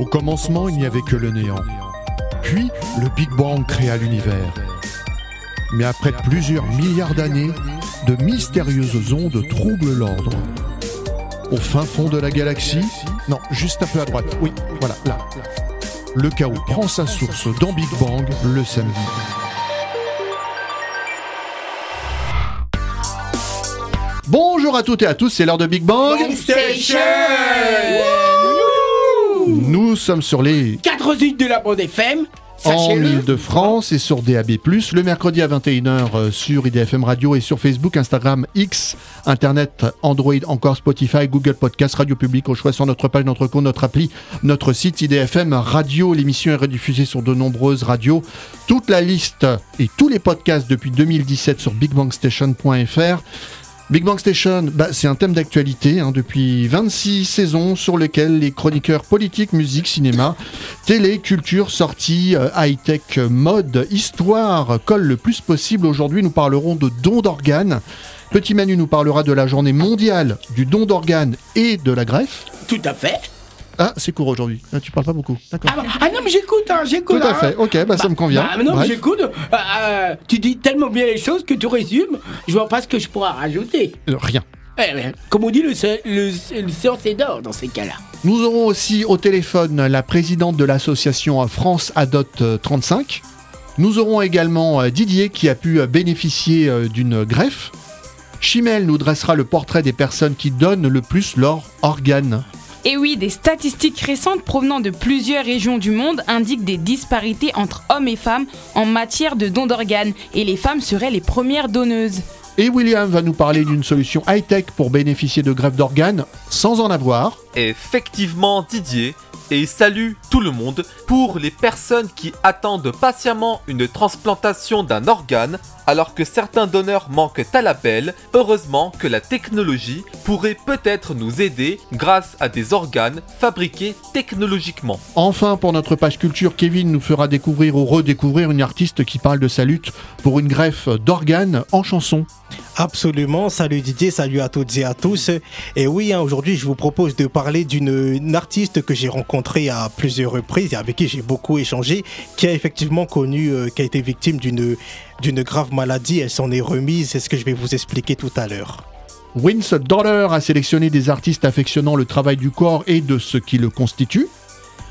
Au commencement, il n'y avait que le néant. Puis, le Big Bang créa l'univers. Mais après plusieurs milliards d'années, de mystérieuses ondes troublent l'ordre. Au fin fond de la galaxie, non, juste un peu à droite, oui, voilà, là. Le chaos prend sa source dans Big Bang le samedi. Bonjour à toutes et à tous, c'est l'heure de Big Bang. Station Nous sommes sur les Quatre îles de la bande FM, en. Ile-de-France et sur DAB+, le mercredi à 21h euh, sur IDFM Radio et sur Facebook, Instagram, X, Internet, Android, encore Spotify, Google Podcast, Radio Public au choix sur notre page, notre compte, notre appli, notre site IDFM Radio. L'émission est rediffusée sur de nombreuses radios. Toute la liste et tous les podcasts depuis 2017 sur bigbangstation.fr. Big Bang Station, bah, c'est un thème d'actualité hein, depuis 26 saisons sur lequel les chroniqueurs politiques, musique, cinéma, télé, culture, sorties, euh, high-tech, mode, histoire collent le plus possible. Aujourd'hui, nous parlerons de dons d'organes. Petit Manu nous parlera de la journée mondiale du don d'organes et de la greffe. Tout à fait. Ah, c'est court aujourd'hui. Ah, tu parles pas beaucoup. D'accord. Ah, bah, ah non, mais j'écoute, hein, j'écoute. Tout à hein. fait. Ok, bah, ça me convient. Bah, non, mais Bref. j'écoute. Euh, euh, tu dis tellement bien les choses que tu résumes. Je vois pas ce que je pourrais rajouter. Euh, Rien. Eh, comme on dit, le, le, le c'est d'or dans ces cas-là. Nous aurons aussi au téléphone la présidente de l'association France Adot euh, 35. Nous aurons également euh, Didier qui a pu euh, bénéficier euh, d'une greffe. Chimel nous dressera le portrait des personnes qui donnent le plus leurs organes. Et oui, des statistiques récentes provenant de plusieurs régions du monde indiquent des disparités entre hommes et femmes en matière de dons d'organes, et les femmes seraient les premières donneuses. Et William va nous parler d'une solution high-tech pour bénéficier de greffes d'organes sans en avoir. effectivement Didier et salue tout le monde pour les personnes qui attendent patiemment une transplantation d'un organe alors que certains donneurs manquent à l'appel. Heureusement que la technologie pourrait peut-être nous aider grâce à des organes fabriqués technologiquement. Enfin, pour notre page culture, Kevin nous fera découvrir ou redécouvrir une artiste qui parle de sa lutte pour une greffe d'organes en chanson. Absolument, salut Didier, salut à toutes et à tous. Et oui, hein, aujourd'hui je vous propose de parler d'une une artiste que j'ai rencontrée à plusieurs reprises et avec qui j'ai beaucoup échangé, qui a effectivement connu, euh, qui a été victime d'une grave maladie. Elle s'en est remise, c'est ce que je vais vous expliquer tout à l'heure. Wince Dollar a sélectionné des artistes affectionnant le travail du corps et de ce qui le constitue.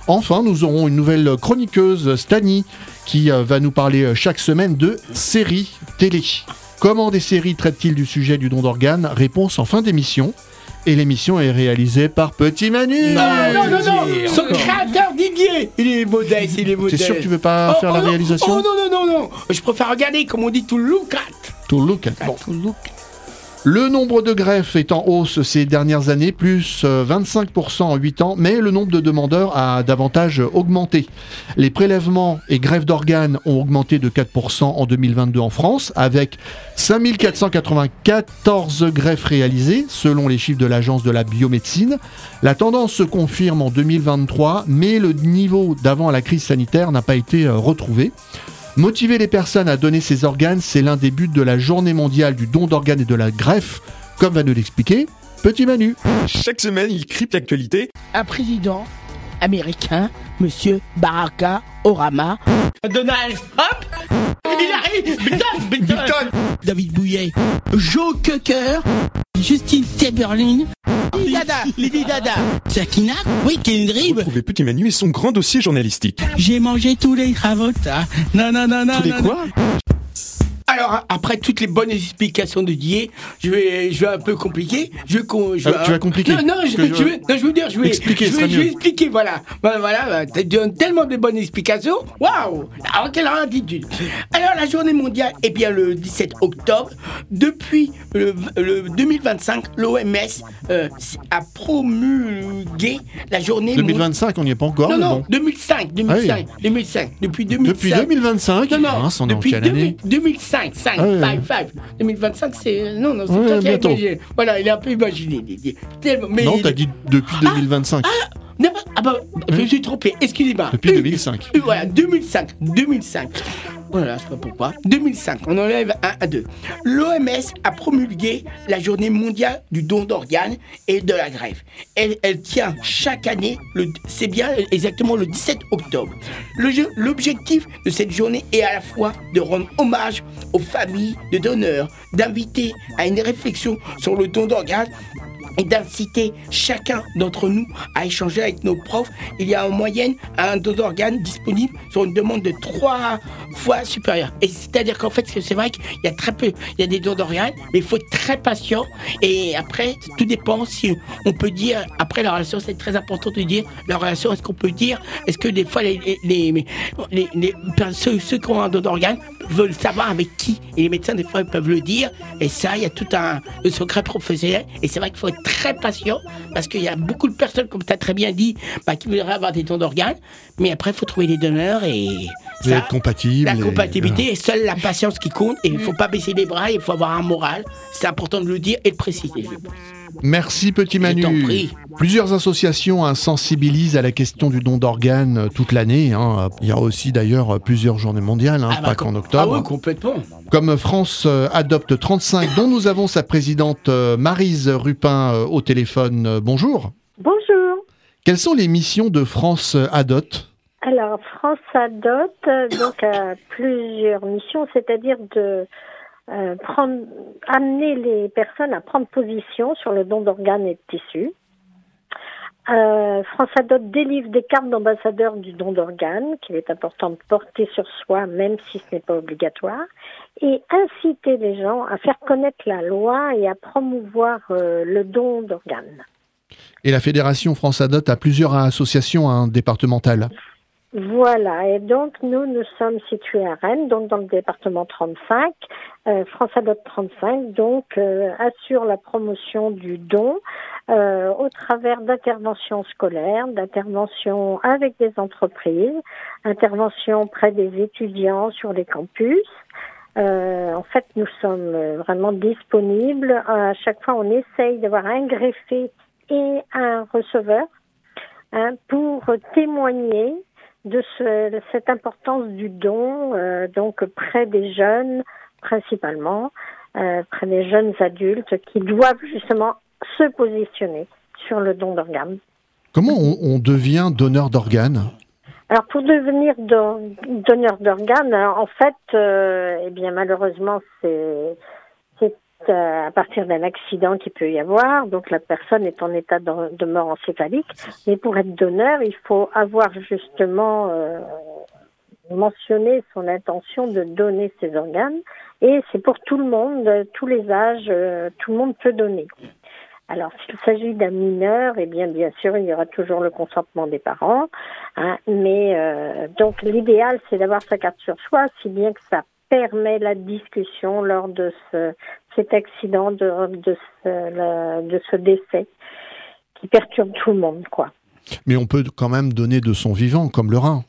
Enfin, nous aurons une nouvelle chroniqueuse, Stani, qui euh, va nous parler euh, chaque semaine de séries télé. Comment des séries traitent-ils du sujet du don d'organes Réponse en fin d'émission. Et l'émission est réalisée par Petit Manu. Non, non, non, non, Son créateur Didier Il est modeste, il est T'es modeste. sûr que tu veux pas Oh, faire oh la non, réalisation Oh non, non, non, non Je préfère regarder, comme on dit, tout look at. To look at. Bon. To look. Le nombre de greffes est en hausse ces dernières années, plus euh, 25% en 8 ans, mais le nombre de demandeurs a davantage augmenté. Les prélèvements et greffes d'organes ont augmenté de 4% en 2022 en France, avec 5494 greffes réalisées, selon les chiffres de l'Agence de la biomédecine. La tendance se confirme en 2023, mais le niveau d'avant la crise sanitaire n'a pas été euh, retrouvé. Motiver les personnes à donner ces organes, c'est l'un des buts de la journée mondiale du don d'organes et de la greffe, comme va nous l'expliquer Petit Manu. Chaque semaine, il crypte l'actualité. Un président américain, Monsieur Baraka Orama. Donald Trump? David Bouillet. Joe Cocker. Justine Timberlake Lady Dada Lady Dada Sakina Oui, Kendrick Retrouvez Petit Manu et son grand dossier journalistique. J'ai mangé tous les cravotas. Non, non, non, non. Tous les non, non. Alors, après toutes les bonnes explications de Dier, je vais, je vais un peu compliquer. Je vais, con- je Ah, vais- tu vas compliquer Non, non, je, Que je je- vais, non, je veux dire, je vais Expliquer, je vais, expliquer, voilà. Voilà, voilà, tu donnes tellement de bonnes explications. Waouh Alors, quelle attitude Alors, la journée mondiale, eh bien, le 17 octobre, depuis le, le 2025, l'OMS euh, a promulgué la journée mondiale. 2025, on n'y est pas encore, Non, non, bon. 2005, 2005, 2005, depuis 2005. Depuis 2025, Non, non, en depuis quelle année 2000 2005, 5, Ah ouais. 5, 5. 2025, c'est. Non, non, c'est Ouais, toi qui as. Voilà, il a un peu imaginé. Mais Non, il- t'as dit depuis 2025. Non, ah bah, je me suis trompé, excusez-moi. Depuis Euh, 2005. euh, Voilà, 2005, 2005. voilà, je sais pas pourquoi. 2005, on enlève 1 à 2. L'OMS a promulgué la journée mondiale du don d'organes et de la greffe. Elle, elle tient chaque année, c'est bien exactement le 17 octobre. L'objectif de cette journée est à la fois de rendre hommage aux familles de donneurs, d'inviter à une réflexion sur le don d'organes et d'inciter chacun d'entre nous à échanger avec nos profs. Il y a en moyenne un don d'organes disponible sur une demande de trois fois supérieure. Et c'est-à-dire qu'en fait, c'est vrai qu'il y a très peu, il y a des dons d'organes, mais il faut être très patient. Et après, tout dépend si on peut dire, après la relation, c'est très important de dire, la relation, est-ce qu'on peut dire, est-ce que des fois, les, ceux, ceux, qui ont un don d'organes veulent savoir avec qui. Et les médecins, des fois, ils peuvent le dire. Et ça, il y a tout un secret professionnel. Et c'est vrai qu'il faut être très patient parce qu'il y a beaucoup de personnes, comme tu as très bien dit, bah, qui voudraient avoir des dons d'organes. Mais après, il faut trouver des donneurs et. Ça, être compatible. La compatibilité et seule la patience qui compte. Et il ne faut pas baisser les bras, il faut avoir un moral. C'est important de le dire et de préciser, je pense. Merci Petit Manu. Plusieurs associations hein, sensibilisent à la question du don d'organes euh, toute l'année. Hein. Il y a aussi d'ailleurs plusieurs journées mondiales, hein, ah bah, pas qu'en octobre. Ah oui, complètement. Comme France euh, Adopte 35, dont nous avons sa présidente euh, Marise Rupin au téléphone. Bonjour. Bonjour. Quelles sont les missions de France Adopte alors, France Adopte donc, a plusieurs missions, c'est-à-dire de euh, amener les personnes à prendre position sur le don d'organes et de tissus. Euh, France Adopte délivre des cartes d'ambassadeur du don d'organes qu'il est important de porter sur soi, même si ce n'est pas obligatoire, et inciter les gens à faire connaître la loi et à promouvoir euh, le don d'organes. Et la Fédération France Adopte a plusieurs associations hein, départementales. Voilà, et donc nous, nous sommes situés à Rennes, donc dans le département 35. Euh, France Adopte 35, donc, euh, assure la promotion du don euh, au travers d'interventions scolaires, d'interventions avec des entreprises, interventions près des étudiants sur les campus. en fait, nous sommes vraiment disponibles. À chaque fois, on essaye d'avoir un greffé et un receveur hein, pour témoigner de, ce, cette importance du don, euh, donc près des jeunes principalement, euh, près des jeunes adultes qui doivent justement se positionner sur le don d'organes. Comment on, devient donneur d'organes? Alors pour devenir donneur d'organes, en fait, euh, eh bien malheureusement c'est à partir d'un accident qui peut y avoir. Donc la personne est en état de, mort encéphalique. Mais pour être donneur, il faut avoir justement euh, mentionné son intention de donner ses organes. Et c'est pour tout le monde, tous les âges, euh, tout le monde peut donner. Alors, s'il s'agit d'un mineur, eh bien, bien sûr, il y aura toujours le consentement des parents. Hein, mais donc, l'idéal, c'est d'avoir sa carte sur soi, si bien que ça permet la discussion lors de ce, cet accident, de, de, ce, de ce décès qui perturbe tout le monde, quoi. Mais on peut quand même donner de son vivant, comme le rein.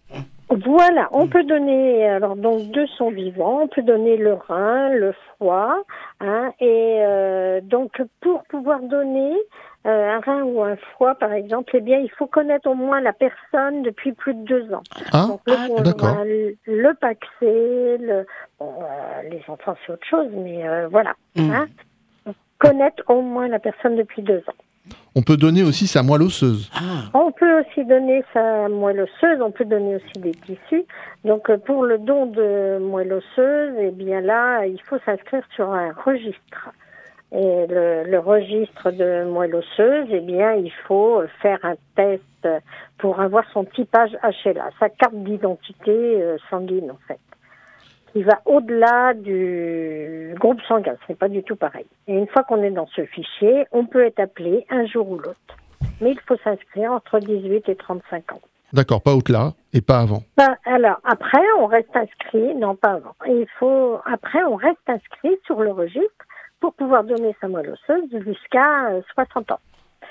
Voilà, on peut donner alors donc de son vivant, on peut donner le rein, le foie, hein, et euh, donc pour pouvoir donner euh, un rein ou un foie par exemple, eh bien il faut connaître au moins la personne depuis plus de deux ans. Ah, donc, le, ah, le, le paxé, le, bon, euh, les enfants c'est autre chose, mais voilà, hmm. hein, connaître au moins la personne depuis deux ans. On peut donner aussi sa moelle osseuse. Ah. On peut aussi donner sa moelle osseuse, on peut donner aussi des tissus. Donc euh, pour le don de moelle osseuse, eh bien là, il faut s'inscrire sur un registre. Et le, registre de moelle osseuse, eh bien, il faut faire un test pour avoir son typage HLA, sa carte d'identité euh, sanguine en fait il va au-delà du groupe sanguin. Ce n'est pas du tout pareil. Et une fois qu'on est dans ce fichier, on peut être appelé un jour ou l'autre. Mais il faut s'inscrire entre 18 et 35 ans. D'accord, pas au-delà et pas avant. Bah, alors après, on reste inscrit, non pas avant. il faut après, on reste inscrit sur le registre pour pouvoir donner sa moelle osseuse jusqu'à 60 euh, ans.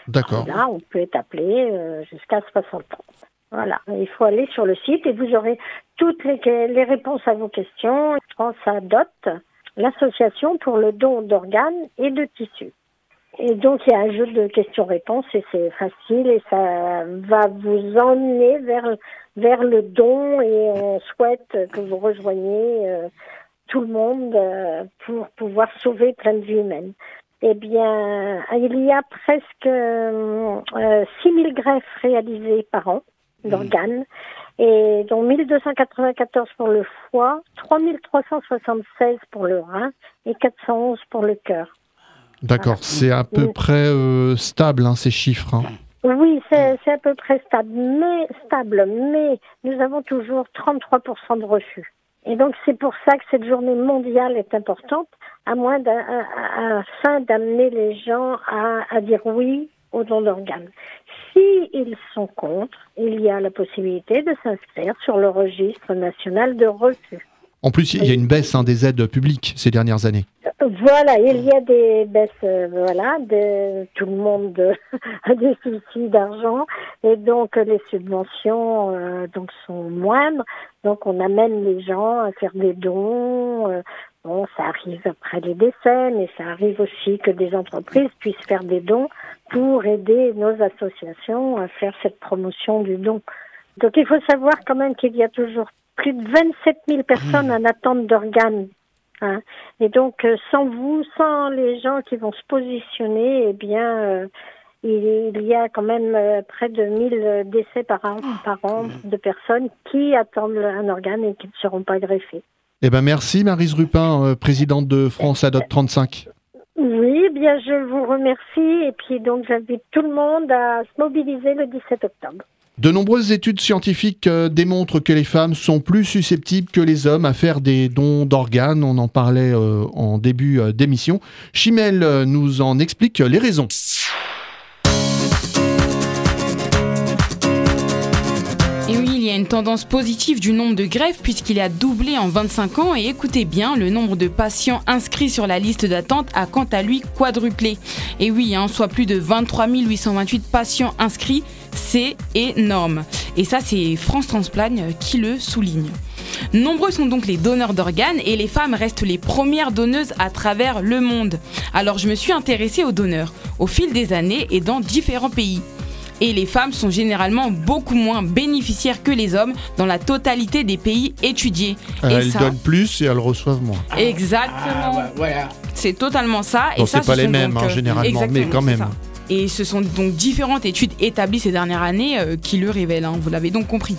D'accord. Là, on peut être appelé euh, jusqu'à 60 ans. Voilà, il faut aller sur le site et vous aurez toutes les, réponses à vos questions. France Adopte, l'association pour le don d'organes et de tissus. Et donc, il y a un jeu de questions-réponses et c'est facile et ça va vous emmener vers, vers le don et on souhaite que vous rejoigniez euh, tout le monde euh, pour pouvoir sauver plein de vies humaines. Eh bien, il y a presque euh, 6000 greffes réalisées par an d'organes et dont 1294 pour le foie, 3376 pour le rein et 411 pour le cœur. D'accord, c'est à peu près euh, stable hein, ces chiffres. Hein. Oui, c'est à peu près stable, mais stable, mais nous avons toujours 33% de refus. Et donc c'est pour ça que cette journée mondiale est importante, à moins afin d'amener les gens à, à dire oui au don d'organes. Si ils sont contre, il y a la possibilité de s'inscrire sur le registre national de refus. En plus, il y a une baisse hein, des aides publiques ces dernières années. Voilà, il y a des baisses, euh, voilà, de, tout le monde a des soucis d'argent et donc les subventions euh, donc sont moindres. Donc on amène les gens à faire des dons. Euh, bon, ça arrive après les décès, mais ça arrive aussi que des entreprises puissent faire des dons pour aider nos associations à faire cette promotion du don. Donc il faut savoir quand même qu'il y a toujours plus de 27 000 personnes en attente d'organes. Hein. Et donc, euh, sans vous, sans les gens qui vont se positionner, eh bien, euh, il, y a quand même euh, près de 1000 décès par an, par an de personnes qui attendent un organe et qui ne seront pas greffés. Eh ben merci Marise Rupin, présidente de France Adopte 35. Oui, bien je vous remercie et puis donc j'invite tout le monde à se mobiliser le 17 octobre. De nombreuses études scientifiques euh, démontrent que les femmes sont plus susceptibles que les hommes à faire des dons d'organes. On en parlait euh, en début euh, d'émission. Chimel nous en explique les raisons. A une tendance positive du nombre de greffes puisqu'il a doublé en 25 ans et écoutez bien, le nombre de patients inscrits sur la liste d'attente a quant à lui quadruplé. Et oui, hein, soit plus de 23 828 patients inscrits, c'est énorme. Et ça, c'est France Transplant qui le souligne. Nombreux sont donc les donneurs d'organes et les femmes restent les premières donneuses à travers le monde. Alors je me suis intéressée aux donneurs au fil des années et dans différents pays et les femmes sont généralement beaucoup moins bénéficiaires que les hommes dans la totalité des pays étudiés. elles donnent plus et elles reçoivent moins. Exactement. Ah, voilà. C'est totalement ça. et ça, c'est pas les mêmes hein, euh, généralement, mais quand même. Et ce sont donc différentes études établies ces dernières années euh, qui le révèlent, hein, vous l'avez donc compris.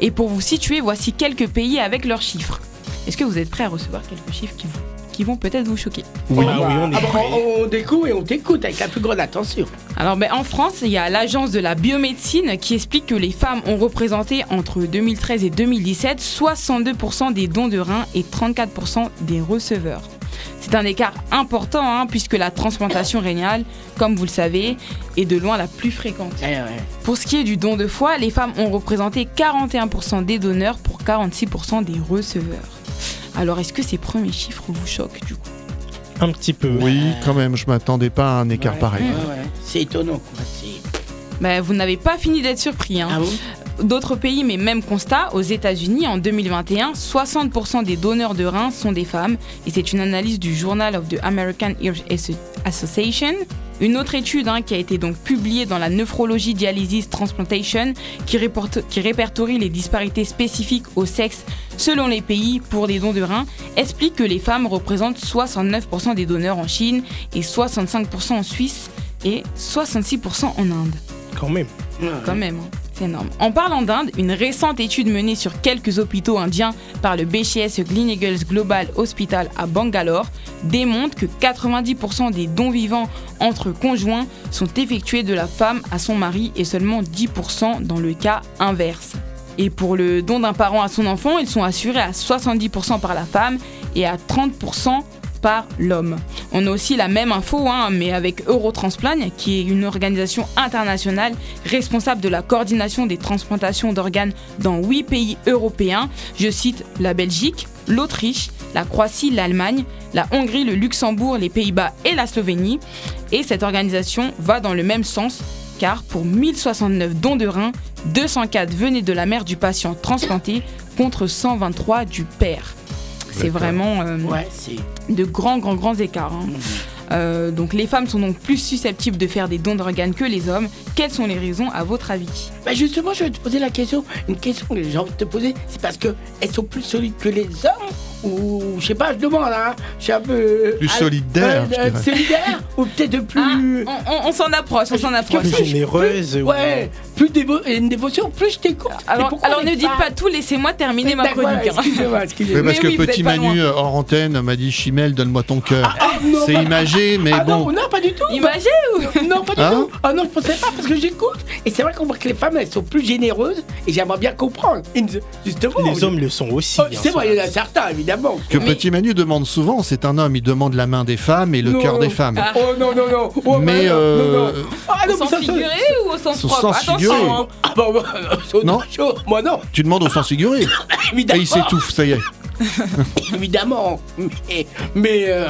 Et pour vous situer, voici quelques pays avec leurs chiffres. Est-ce que vous êtes prêts à recevoir quelques chiffres qui vous qui vont peut-être vous choquer. Oui, ah, on, est on, découvre et on t'écoute avec la plus grande attention. Alors ben, en France, il y a l'agence de la biomédecine qui explique que les femmes ont représenté entre 2013 et 2017 62% des dons de reins et 34% des receveurs. C'est un écart important hein, puisque la transplantation rénale, comme vous le savez, est de loin la plus fréquente. Eh pour ce qui est du don de foie, les femmes ont représenté 41% des donneurs pour 46% des receveurs. Alors, est-ce que ces premiers chiffres vous choquent du coup Un petit peu. Oui, quand même, je m'attendais pas à un écart pareil. C'est étonnant. Bah, vous n'avez pas fini d'être surpris. Hein. Ah D'autres pays, mais même constat, aux États-Unis en 2021, 60% des donneurs de reins sont des femmes, et c'est une analyse du Journal of the American Ear Association. Une autre étude hein, qui a été donc publiée dans la Nephrology Dialysis Transplantation qui, qui répertorie les disparités spécifiques au sexe selon les pays pour des dons de reins explique que les femmes représentent 69% des donneurs en Chine et 65% en Suisse et 66% en Inde. Quand même. Quand même. Hein. En parlant d'Inde, une récente étude menée sur quelques hôpitaux indiens par le BCS Gleneagles Global Hospital à Bangalore démontre que 90% des dons vivants entre conjoints sont effectués de la femme à son mari et seulement 10% dans le cas inverse. Et pour le don d'un parent à son enfant, ils sont assurés à 70% par la femme et à 30% par l'homme. On a aussi la même info, hein, mais avec Eurotransplant, qui est une organisation internationale responsable de la coordination des transplantations d'organes dans 8 pays européens. Je cite la Belgique, l'Autriche, la Croatie, l'Allemagne, la Hongrie, le Luxembourg, les Pays-Bas et la Slovénie. Et cette organisation va dans le même sens car pour 1069 dons de reins, 204 venaient de la mère du patient transplanté contre 123 du père. C'est vraiment euh, de grands, grands, grands écarts. Hein. Mhm. Euh, donc les femmes sont donc plus susceptibles de faire des dons d'organes que les hommes. Quelles sont les raisons à votre avis? Bah Justement, je vais te poser la question, une question que j'ai envie de te poser, c'est parce qu'elles sont plus solides que les hommes? Ou je sais pas, je demande, hein, je suis un peu. Plus solidaire. Euh, solidaire Ou peut-être de plus. Ah, on, s'en approche, on s'en approche. Plus généreuse. ouais, plus dévo une dévotion, plus je t'écoute. Alors, alors ne dites pas tout, laissez-moi terminer ma chronique. Hein. Excusez-moi, excusez-moi. parce que petit Manu, hors antenne, m'a dit Chimel, donne-moi ton cœur. Ah, ah, c'est imagé, mais ah, bon. Non, non, pas du tout. Imagé ou Non, pas du tout. Ah non, je pensais pas parce que j'écoute. Et c'est vrai qu'on voit que les femmes, elles sont plus généreuses et j'aimerais bien comprendre. Justement. Les hommes le sont aussi. Oh, c'est vrai, il y en a certains, évidemment. Que petit Manu demande souvent, c'est un homme, il demande la main des femmes et le cœur des femmes. Ah. Oh non, non, non. Oh, mais. Bah, euh... Ah, au sens figuré ou au sens propre sens figuré. Hein. Ah, bah, bah, non. Moi non. Tu demandes au sens figuré. Évidemment. Et il s'étouffe, ça y est. Évidemment, mais. mais euh...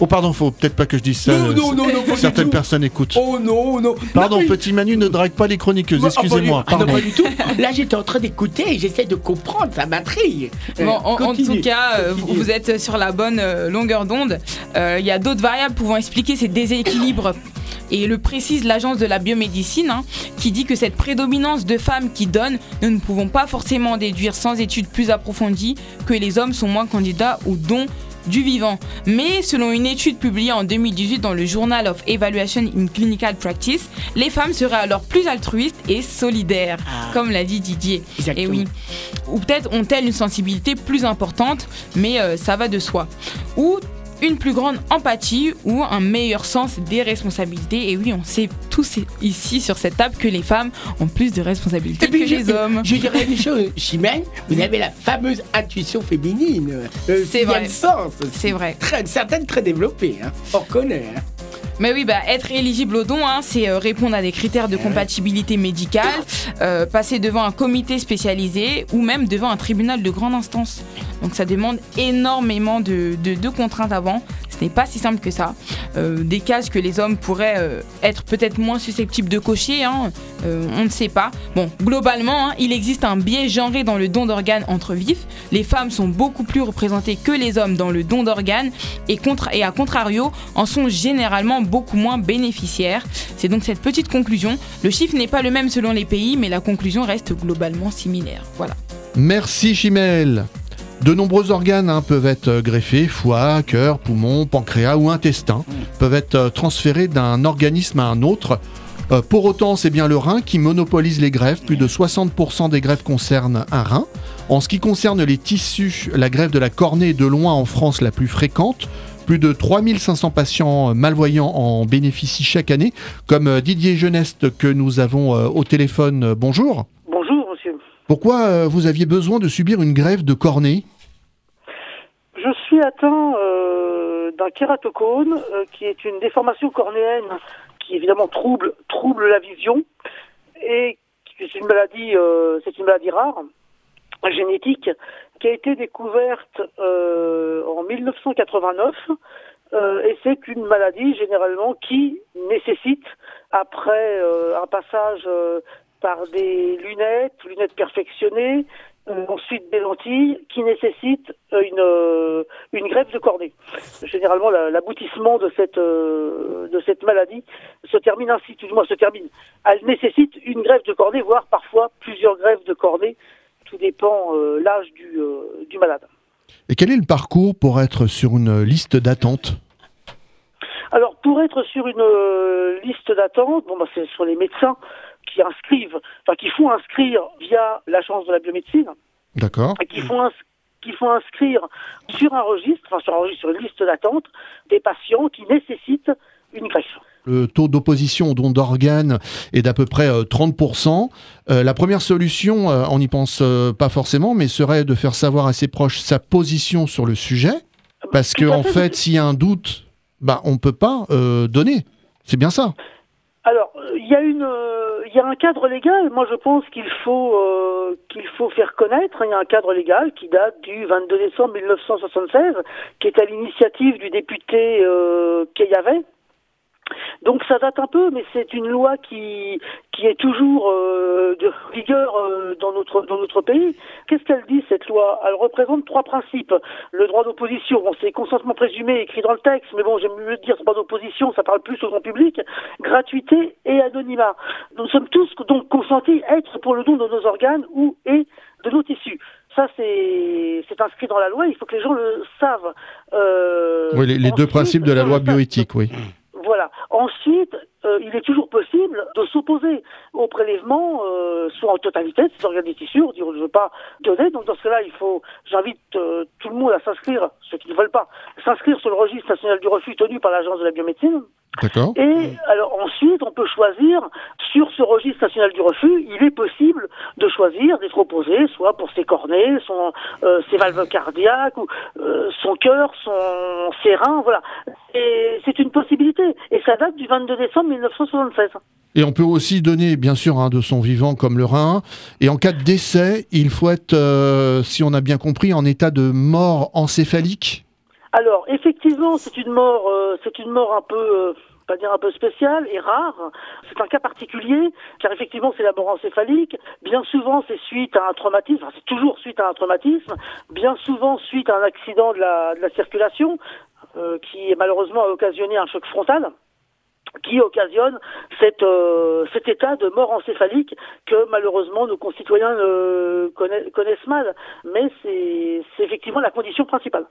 Oh, pardon, faut peut-être pas que je dise ça. Non, non, non, non Certaines personnes écoutent. Oh non, non. Pardon, petit Manu ne drague pas les chroniqueuses, excusez-moi. Ah, non, pas du tout. Là, j'étais en train d'écouter et j'essaie de comprendre, ça m'intrigue. Bon, en, en, tout cas, euh, vous êtes sur la bonne euh, longueur d'onde. Euh, il y a d'autres variables pouvant expliquer ces déséquilibres et le précise l'agence de la biomédecine, hein, qui dit que cette prédominance de femmes qui donnent, nous ne pouvons pas forcément déduire sans études plus approfondies que les hommes sont moins candidats aux dons du vivant. Mais selon une étude publiée en 2018 dans le Journal of Evaluation in Clinical Practice, les femmes seraient alors plus altruistes et solidaires, ah. comme l'a dit Didier. Et oui. Ou peut-être ont-elles une sensibilité plus importante, mais euh, ça va de soi. Ou une plus grande empathie ou un meilleur sens des responsabilités. Et oui, on sait tous ici sur cette table que les femmes ont plus de responsabilités que les hommes. Je dirais une chose, Chimène, vous avez la fameuse intuition féminine. Euh, c'est vrai. C'est vrai. Très, certaines très développées, hein. on reconnaît. Hein. Mais oui, bah, être éligible au don, hein, c'est euh, répondre à des critères de compatibilité médicale, euh, passer devant un comité spécialisé ou même devant un tribunal de grande instance. Donc ça demande énormément de, de contraintes avant. Ce n'est pas si simple que ça. Euh, des cases que les hommes pourraient euh, être peut-être moins susceptibles de cocher, hein, on ne sait pas. Bon, globalement, hein, il existe un biais genré dans le don d'organes entre vifs. Les femmes sont beaucoup plus représentées que les hommes dans le don d'organes et, et à contrario, en sont généralement beaucoup moins bénéficiaires. C'est donc cette petite conclusion. Le chiffre n'est pas le même selon les pays, mais la conclusion reste globalement similaire. Voilà. Merci Chimel. De nombreux organes hein, peuvent être greffés, foie, cœur, poumon, pancréas ou intestin, peuvent être euh, transférés d'un organisme à un autre. Euh, pour autant, c'est bien le rein qui monopolise les greffes. Plus de 60% des greffes concernent un rein. En ce qui concerne les tissus, la greffe de la cornée est de loin en France la plus fréquente. Plus de 3500 patients malvoyants en bénéficient chaque année, comme Didier Geneste que nous avons euh, au téléphone. Bonjour. Pourquoi euh, vous aviez besoin de subir une grève de cornée? Je suis atteint euh, d'un kératocone, euh, qui est une déformation cornéenne qui évidemment trouble, trouble la vision et c'est une maladie, c'est une maladie rare, génétique, qui a été découverte en 1989 et c'est une maladie généralement qui nécessite, après un passage par des lunettes, lunettes perfectionnées, euh, ensuite des lentilles qui nécessitent euh, une, euh, une greffe de cornée. Généralement, l'aboutissement de cette, de cette maladie se termine ainsi, tout du moins se termine. Elle nécessite une greffe de cornée, voire parfois plusieurs greffes de cornée. Tout dépend l'âge du, du malade. Et quel est le parcours pour être sur une liste d'attente? Alors, pour être sur une liste d'attente, bon, bah, c'est sur les médecins qui inscrivent, enfin qui font inscrire via l'agence de la biomédecine. D'accord. Et qui font, font inscrire sur un registre, enfin sur un registre, sur une liste d'attente, des patients qui nécessitent une greffe. Le taux d'opposition au don d'organes est d'à peu près 30%. Euh, euh, la première solution, euh, on n'y pense pas forcément, mais serait de faire savoir à ses proches sa position sur le sujet. Parce qu'en en fait, s'il y a un doute, bah, on ne peut pas donner. C'est bien ça. Alors, il y a une, il y a un cadre légal. Moi, je pense qu'il faut euh, qu'il faut faire connaître. Il y a un cadre légal qui date du 22 décembre 1976, qui est à l'initiative du député euh, Donc ça date un peu, mais c'est une loi qui qui est toujours euh, de vigueur euh, dans notre dans notre pays. Qu'est-ce qu'elle dit cette loi? Elle représente trois principes le droit d'opposition, bon, c'est consentement présumé écrit dans le texte, mais bon, j'aime mieux dire droit d'opposition, ça parle plus au grand public, gratuité et anonymat. Nous sommes tous donc consentis à être pour le don de nos organes ou et de nos tissus. Ça, c'est inscrit dans la loi, il faut que les gens le savent. Euh, oui, les, deux principes de la loi bioéthique, oui. Voilà. Ensuite, euh, il est toujours possible de s'opposer au prélèvement, euh, soit en totalité de ces organes et tissus, on dit on ne veut pas donner, donc dans ce cas-là, il faut, j'invite tout le monde à s'inscrire, ceux qui ne veulent pas, s'inscrire sur le registre national du refus tenu par l'Agence de la biomédecine, et alors ensuite, on peut choisir sur ce registre national du refus, il est possible de choisir d'être opposé, soit pour ses cornets, son, euh, ses valves cardiaques, ou euh, son cœur, son ses reins, voilà. Et c'est une possibilité. Et ça date du 22 décembre 1976. Et on peut aussi donner, bien sûr, hein, de son vivant comme le rein. Et en cas de décès, il faut être, euh, si on a bien compris, en état de mort encéphalique. Alors, effectivement, c'est une mort, euh, c'est une mort un peu, euh, pas dire un peu spéciale et rare. C'est un cas particulier, car effectivement, c'est la mort encéphalique. Bien souvent, c'est suite à un traumatisme. Enfin, c'est toujours suite à un traumatisme. Bien souvent, suite à un accident de la, de la circulation, euh, qui malheureusement a occasionné un choc frontal qui occasionne cette, cet état de mort encéphalique que malheureusement nos concitoyens connaissent, connaissent mal. Mais c'est effectivement la condition principale.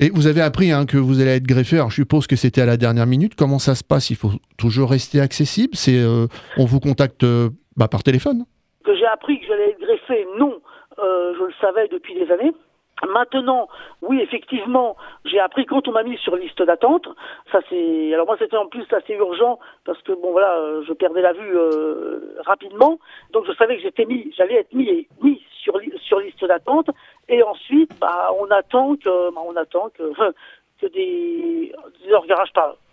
Et vous avez appris hein, que vous allez être greffé. Alors je suppose que c'était à la dernière minute. Comment ça se passe? Il faut toujours rester accessible? C'est euh, on vous contacte euh, bah, par téléphone? Que j'ai appris que j'allais être greffé, non. Euh, je le savais depuis des années. Maintenant, oui, effectivement, j'ai appris quand on m'a mis sur liste d'attente. Ça c'est, alors moi c'était en plus assez urgent parce que bon voilà, je perdais la vue rapidement, donc je savais que j'étais mis, j'allais être mis, mis sur sur liste d'attente. Et ensuite, bah, on attend que, bah, on attend que, que des, des organes,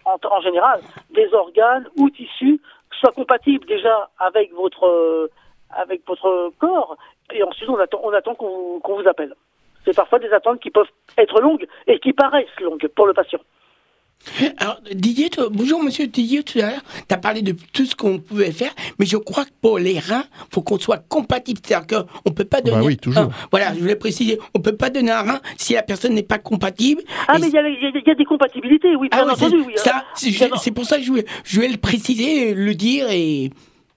en, en, général, des organes ou tissus soient compatibles déjà avec votre, avec votre corps. Et ensuite, on attend, on attend qu'on vous appelle. C'est parfois des attentes qui peuvent être longues et qui paraissent longues pour le patient. Alors, Didier, bonjour monsieur Didier, tout à l'heure, tu as parlé de tout ce qu'on pouvait faire, mais je crois que pour les reins, il faut qu'on soit compatible. C'est-à-dire qu'on ne peut pas bah donner. oui, toujours. voilà, je voulais préciser, on ne peut pas donner un rein si la personne n'est pas compatible. Ah, mais il y, a des compatibilités, oui, bien ah entendu. Oui, ça, c'est pour ça que je voulais, je le préciser, le dire et.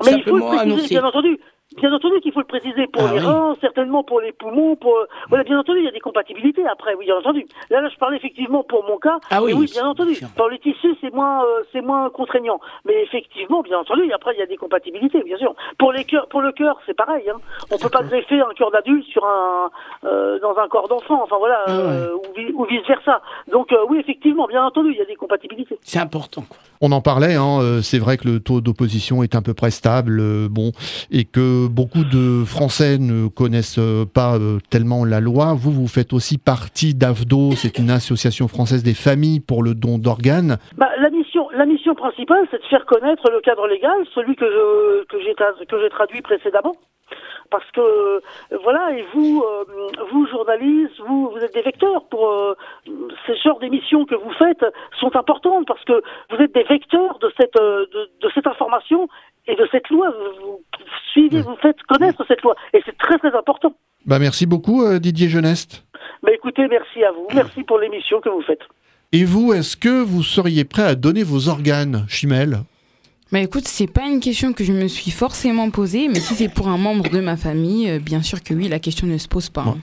Mais il faut le préciser, bien entendu. Bien entendu qu'il faut le préciser pour ah les reins, certainement pour les poumons, pour voilà, bien entendu, il y a des compatibilités après, oui, bien entendu. Là, là je parle effectivement pour mon cas. Ah oui, oui bien entendu. Pour les tissus, c'est moins, euh, c'est moins contraignant. Mais effectivement, bien entendu, après, il y a des compatibilités, bien sûr. Pour les cœurs, pour le cœur, c'est pareil. Hein. On peut pas greffer un cœur d'adulte sur un, euh, dans un corps d'enfant. Enfin voilà, ah euh, ou, vice versa. Donc oui, effectivement, bien entendu, il y a des compatibilités. C'est important. Quoi. On en parlait. Hein, c'est vrai que le taux d'opposition est un peu près stable, bon, et que beaucoup de Français ne connaissent euh, pas euh, tellement la loi. Vous, vous faites aussi partie d'AFDO, c'est une association française des familles pour le don d'organes. Bah, la, mission, la mission principale, c'est de faire connaître le cadre légal, celui que je, que j'ai traduit précédemment parce que voilà et vous vous journalistes vous vous êtes des vecteurs pour ces genres d'émissions que vous faites sont importantes parce que vous êtes des vecteurs de cette de cette information et de cette loi. Vous, suivez, vous faites connaître cette loi. Et c'est très très important. Bah merci beaucoup euh, Didier Jeuneste. Bah écoutez, merci à vous. Merci pour l'émission que vous faites. Et vous, est-ce que vous seriez prêt à donner vos organes, Chimel bah écoute, c'est pas une question que je me suis forcément posée, mais si c'est pour un membre de ma famille, euh, bien sûr que oui, la question ne se pose pas.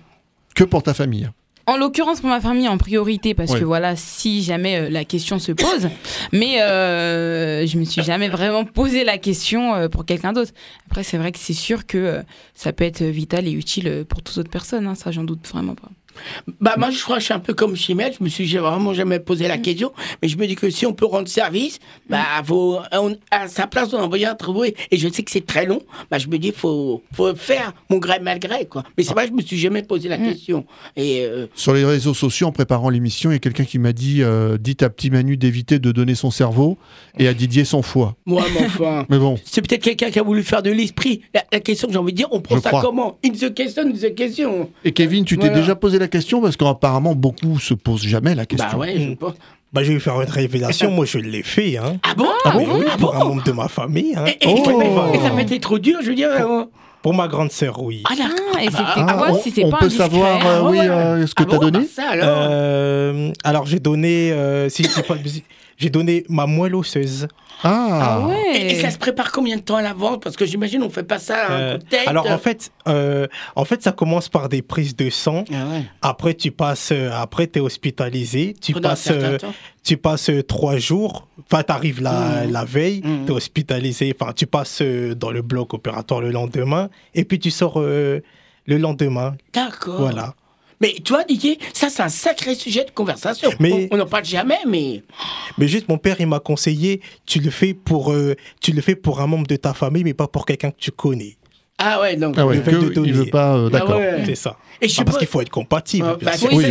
Que pour ta famille en l'occurrence pour ma famille en priorité parce que voilà si jamais euh, la question se pose. Mais euh, je me suis jamais vraiment posé la question euh, pour quelqu'un d'autre. Après c'est vrai que c'est sûr que ça peut être vital et utile pour toute autre personne hein, ça j'en doute vraiment pas bah, moi, je crois que je suis un peu comme Chimel. Je me suis vraiment jamais posé la mm. question. Mais je me dis que si on peut rendre service, bah, faut, à sa place, on envoyer un travail. Et je sais que c'est très long. Bah, je me dis, faut, faut faire mon gré malgré, quoi. Mais c'est vrai, je me suis jamais posé la mm. question. Et, euh, Sur les réseaux sociaux, en préparant l'émission, il y a quelqu'un qui m'a dit, euh, dites à Petit Manu d'éviter de donner son cerveau et à Didier son foie. Moi, mon foie. mais bon. C'est peut-être quelqu'un qui a voulu faire de l'esprit. La, question que j'ai envie de dire, on prend ça comment? In the question, in the question. Et Kevin, tu t'es déjà posé la question parce qu'apparemment beaucoup se posent jamais la question. Bah ouais, je pense. Bah, je vais faire une révélation. Moi, je l'ai fait. Hein. Ah bon? Ah oui, Ah pour bon? un membre de ma famille. Hein. et, et- Oh. et ça m'a été trop dur, je veux dire. euh, Pour ma grande sœur, oui. Ah. Ah, et c'était Ah, quoi on si c'est on pas peut indiscret savoir euh, Ah oui, ouais. euh, ce que Ah tu as bon, donné bah ça alors. Euh, alors, j'ai donné, euh, si je dis pas j'ai donné ma moelle osseuse. Ah, Ah ouais. Et, et ça se prépare combien de temps à l'avance? Parce que j'imagine on fait pas ça à un Euh, coup de tête. alors, en fait, euh, en fait, ça commence par des prises de sang. Ah ouais. Après, tu passes, euh, après, t'es hospitalisé. Tu Pendant passes, euh, tu passes trois jours. Enfin, t'arrives la, Mhm. la veille, Mhm. t'es hospitalisé. Enfin, tu passes dans le bloc opératoire le lendemain. Et puis, tu sors euh, le lendemain. D'accord. Voilà. Mais toi, Didier, ça c'est un sacré sujet de conversation. Mais- On n'en parle jamais, mais. Mais juste, mon père, il m'a conseillé, tu le fais pour, euh, tu le fais pour un membre de ta famille, mais pas pour quelqu'un que tu connais. Ah ouais, donc. Ah ouais, le fait de que, donner. il veut pas. euh, Ah D'accord. ouais. C'est ça. Et je Ah, parce qu'il faut être compatible. Ah, bah, Oui, c'est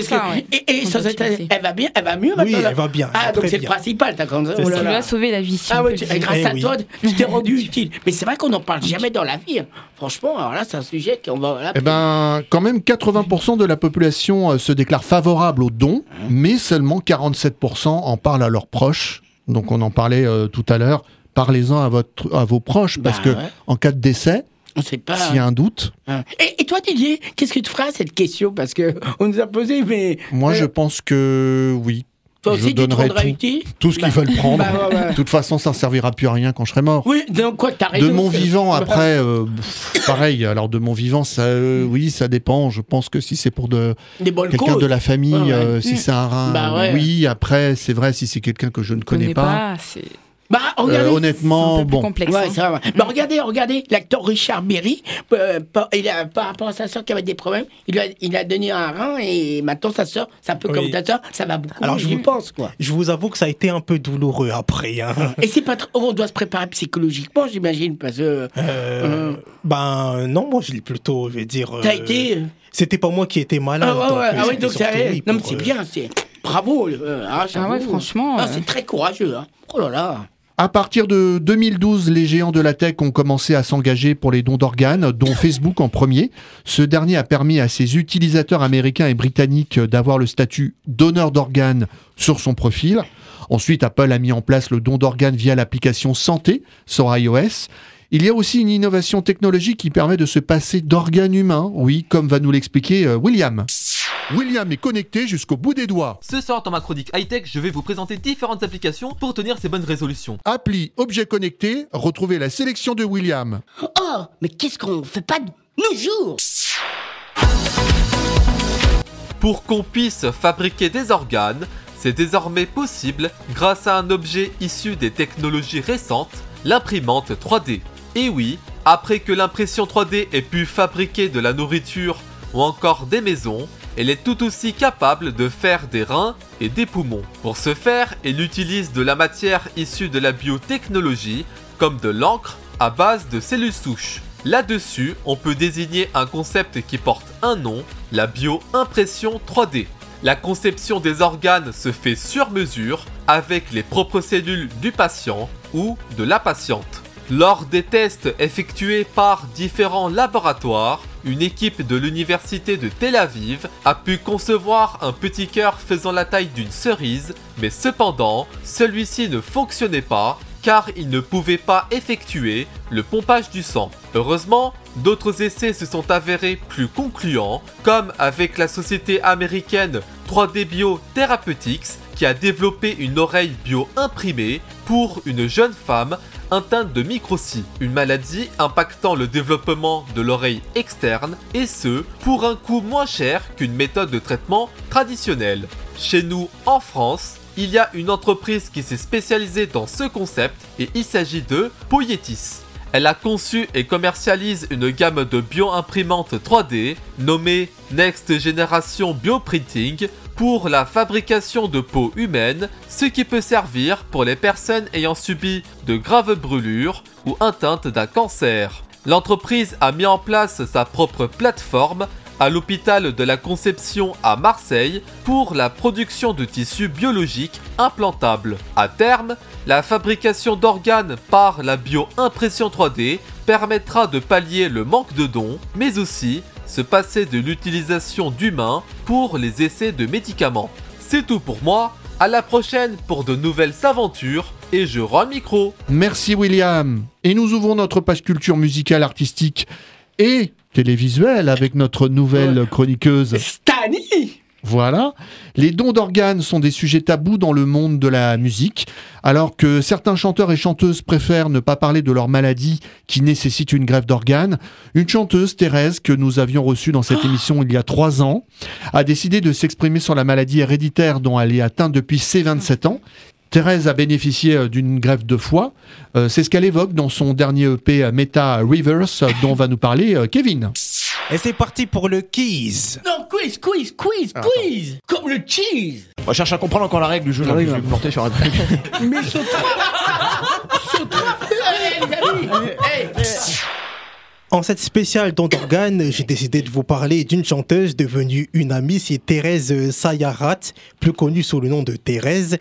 je ça, que- ouais. Et, et sans être- elle va bien, elle va mieux Oui, maintenant, là elle va bien. Ah, donc c'est le principal, t'as ça. C'est oh là ça. Là. as sauvé la vie. si Ah ouais, grâce Eh à oui. toi, tu t'es rendu utile. Mais c'est vrai qu'on n'en parle jamais dans la vie. hein. Franchement, alors là, c'est un sujet qu'on va. là, Eh ben, quand même, 80% de la population euh, se déclare favorable aux dons, mais seulement 47% en parlent à leurs proches. Donc, on en parlait euh, tout à l'heure. Parlez-en à, votre, à vos proches, parce Bah, que ouais. en cas de décès, on sait pas. s'il y a un doute, hein. Et, et toi, Didier, qu'est-ce que tu feras à cette question? Parce que on nous a posé, mais. moi, Euh, je pense que oui. Toi je aussi, tu donnerai rendras tout. Tout ce qu'ils Bah, veulent prendre. bah, ouais, ouais. De toute façon, ça ne servira plus à rien quand je serai mort. Oui, donc quoi, t'as raison. De mon vivant, après, euh, pff, pareil. Alors, de mon vivant, ça, euh, oui, ça dépend. Je pense que si c'est pour de, quelqu'un causes. de la famille, Ouais, euh, Mm. si c'est un rein, Bah ouais. oui. Après, c'est vrai, si c'est quelqu'un que je ne connais, pas, c'est Bah, regardez. euh, c'est honnêtement, un peu plus bon. complexe. Ouais, hein. ça va. Bah, regardez, regardez, l'acteur Richard Berry, euh, par, il a, par rapport à sa sœur qui avait des problèmes, il a, il a donné un rein et maintenant sa sœur, c'est un peu Oui. comme ta sœur, ça va beaucoup. Alors, je vous- pense, quoi. Je vous avoue que ça a été un peu douloureux après. hein. Et c'est pas trop. On doit se préparer psychologiquement, j'imagine, parce que. Euh, Ben non, moi je l'ai plutôt, je vais dire. T'as euh, été. C'était pas moi qui étais malade. Ah ouais, donc, ouais, ah c'était donc c'est. lui Non, mais c'est euh, bien, c'est. Bravo. euh, ah, j'avoue. ouais, franchement, Ah, c'est très courageux, hein. Oh là là. À partir de 2012, les géants de la tech ont commencé à s'engager pour les dons d'organes, dont Facebook en premier. Ce dernier a permis à ses utilisateurs américains et britanniques d'avoir le statut donneur d'organes sur son profil. Ensuite, Apple a mis en place le don d'organes via l'application Santé sur iOS. Il y a aussi une innovation technologique qui permet de se passer d'organes humains, oui, comme va nous l'expliquer euh, William. William est connecté jusqu'au bout des doigts. Ce soir dans ma chronique high-tech, je vais vous présenter différentes applications pour tenir ces bonnes résolutions. Appli Objet connecté, retrouvez la sélection de William. Oh, mais qu'est-ce qu'on fait pas de nos jours? Pour qu'on puisse fabriquer des organes, c'est désormais possible grâce à un objet issu des technologies récentes, l'imprimante 3D. Et oui, après que l'impression 3D ait pu fabriquer de la nourriture ou encore des maisons, elle est tout aussi capable de faire des reins et des poumons. Pour ce faire, elle utilise de la matière issue de la biotechnologie, comme de l'encre à base de cellules souches. Là-dessus, on peut désigner un concept qui porte un nom, la bio-impression 3D. La conception des organes se fait sur mesure avec les propres cellules du patient ou de la patiente. Lors des tests effectués par différents laboratoires, une équipe de l'université de Tel Aviv a pu concevoir un petit cœur faisant la taille d'une cerise, mais cependant, celui-ci ne fonctionnait pas car il ne pouvait pas effectuer le pompage du sang. Heureusement, d'autres essais se sont avérés plus concluants, comme avec la société américaine 3D Bio Therapeutics qui a développé une oreille bio-imprimée pour une jeune femme atteinte de microcie, une maladie impactant le développement de l'oreille externe, et ce, pour un coût moins cher qu'une méthode de traitement traditionnelle. Chez nous, en France, il y a une entreprise qui s'est spécialisée dans ce concept, et il s'agit de Poietis. Elle a conçu et commercialise une gamme de bio-imprimantes 3D nommée Next Generation Bioprinting pour la fabrication de peau humaine, ce qui peut servir pour les personnes ayant subi de graves brûlures ou atteintes d'un cancer. L'entreprise a mis en place sa propre plateforme à l'hôpital de la Conception à Marseille pour la production de tissus biologiques implantables. À terme, la fabrication d'organes par la bio-impression 3D permettra de pallier le manque de dons, mais aussi se passer de l'utilisation d'humains pour les essais de médicaments. C'est tout pour moi, à la prochaine pour de nouvelles aventures et je rends le micro. Merci William. Et nous ouvrons notre page culture musicale, artistique et télévisuelle avec notre nouvelle chroniqueuse. Stani Voilà. Les dons d'organes sont des sujets tabous dans le monde de la musique, alors que certains chanteurs et chanteuses préfèrent ne pas parler de leur maladie qui nécessite une greffe d'organes. Une chanteuse, Thérèse, que nous avions reçue dans cette émission il y a trois ans, a décidé de s'exprimer sur la maladie héréditaire dont elle est atteinte depuis ses 27 ans. Thérèse a bénéficié euh, d'une greffe de foie. Euh, C'est ce qu'elle évoque dans son dernier EP euh, Meta Rivers, dont va nous parler euh, Kevin. Et c'est parti pour le Keys. Non, quiz, quiz, quiz, quiz Comme le cheese On cherche à comprendre encore la règle du jeu. là, je vais me porter sur un truc. Mais saute Saute Hey, les amis Hey En cette spéciale don d'organes, j'ai décidé de vous parler d'une chanteuse devenue une amie, c'est Thérèse Sayarat, plus connue sous le nom de Thérèse.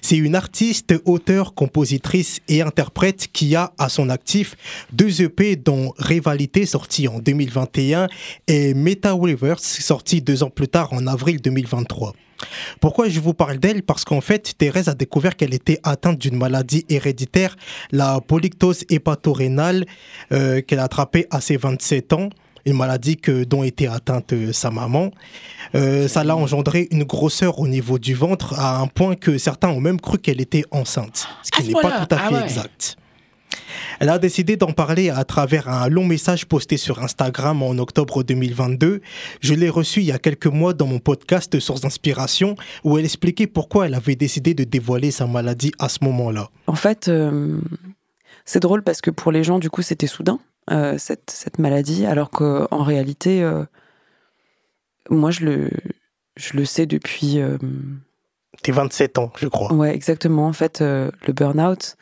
C'est une artiste, auteure, compositrice et interprète qui a à son actif deux EP dont Rivalité sorti en 2021 et Meta Rivers sorti deux ans plus tard en avril 2023. Pourquoi je vous parle d'elle? Parce qu'en fait, Thérèse a découvert qu'elle était atteinte d'une maladie héréditaire, la polyctose hépatorénale, euh, qu'elle a attrapée à ses 27 ans. Une maladie que, dont était atteinte euh, sa maman. Euh, ça l'a engendré une grosseur au niveau du ventre à un point que certains ont même cru qu'elle était enceinte, ce qui n'est pas tout à ah fait ouais. exact. Elle a décidé d'en parler à travers un long message posté sur Instagram en octobre 2022. Je l'ai reçu il y a quelques mois dans mon podcast Source d'inspiration où elle expliquait pourquoi elle avait décidé de dévoiler sa maladie à ce moment-là. En fait, euh, c'est drôle parce que pour les gens, du coup, c'était soudain, euh, cette, cette maladie, alors qu'en réalité, euh, moi, je le, je le sais depuis... T'es 27 ans, je crois. Ouais, exactement. En fait, euh, le burn-out,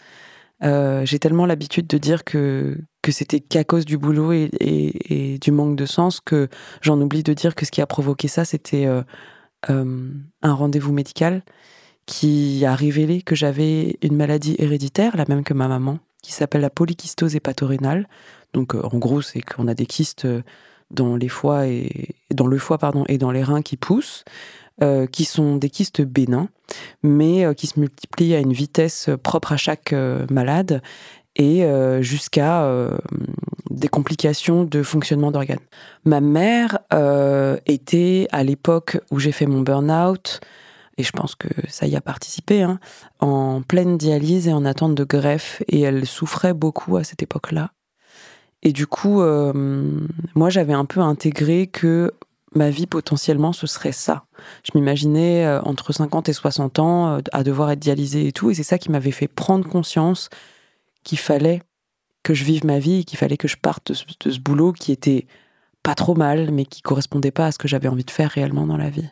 euh, j'ai tellement l'habitude de dire que, que c'était qu'à cause du boulot et, du manque de sens que j'en oublie de dire que ce qui a provoqué ça, c'était euh, euh, un rendez-vous médical qui a révélé que j'avais une maladie héréditaire, la même que ma maman, qui s'appelle la polykystose hépatorénale. Donc, en gros, c'est qu'on a des kystes dans les foies et dans le foie pardon et dans les reins qui poussent, euh, qui sont des kystes bénins, mais euh, qui se multiplient à une vitesse propre à chaque euh, malade et jusqu'à des complications de fonctionnement d'organes. Ma mère était à l'époque où j'ai fait mon burn-out, et je pense que ça y a participé, hein, en pleine dialyse et en attente de greffe, et elle souffrait beaucoup à cette époque-là. Et du coup, moi, j'avais un peu intégré que ma vie potentiellement ce serait ça. Je m'imaginais euh, entre 50 et 60 ans euh, à devoir être dialysée et tout, et c'est ça qui m'avait fait prendre conscience qu'il fallait que je vive ma vie, qu'il fallait que je parte de ce, boulot qui était pas trop mal, mais qui correspondait pas à ce que j'avais envie de faire réellement dans la vie.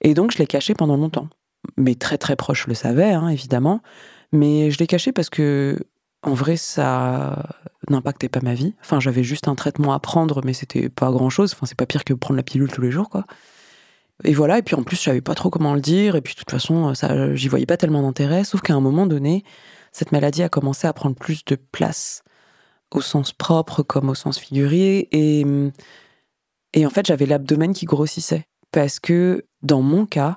Et donc je l'ai caché pendant longtemps. Mes très très proches le savaient, hein, évidemment, mais je l'ai caché parce que en vrai ça n'impactait pas ma vie. Enfin, j'avais juste un traitement à prendre, mais c'était pas grand chose. Enfin, c'est pas pire que prendre la pilule tous les jours, quoi. Et voilà, et puis en plus, je savais pas trop comment le dire, et puis de toute façon, ça, j'y voyais pas tellement d'intérêt, sauf qu'à un moment donné, cette maladie a commencé à prendre plus de place, au sens propre comme au sens figuré, et, et en fait, j'avais l'abdomen qui grossissait, parce que dans mon cas,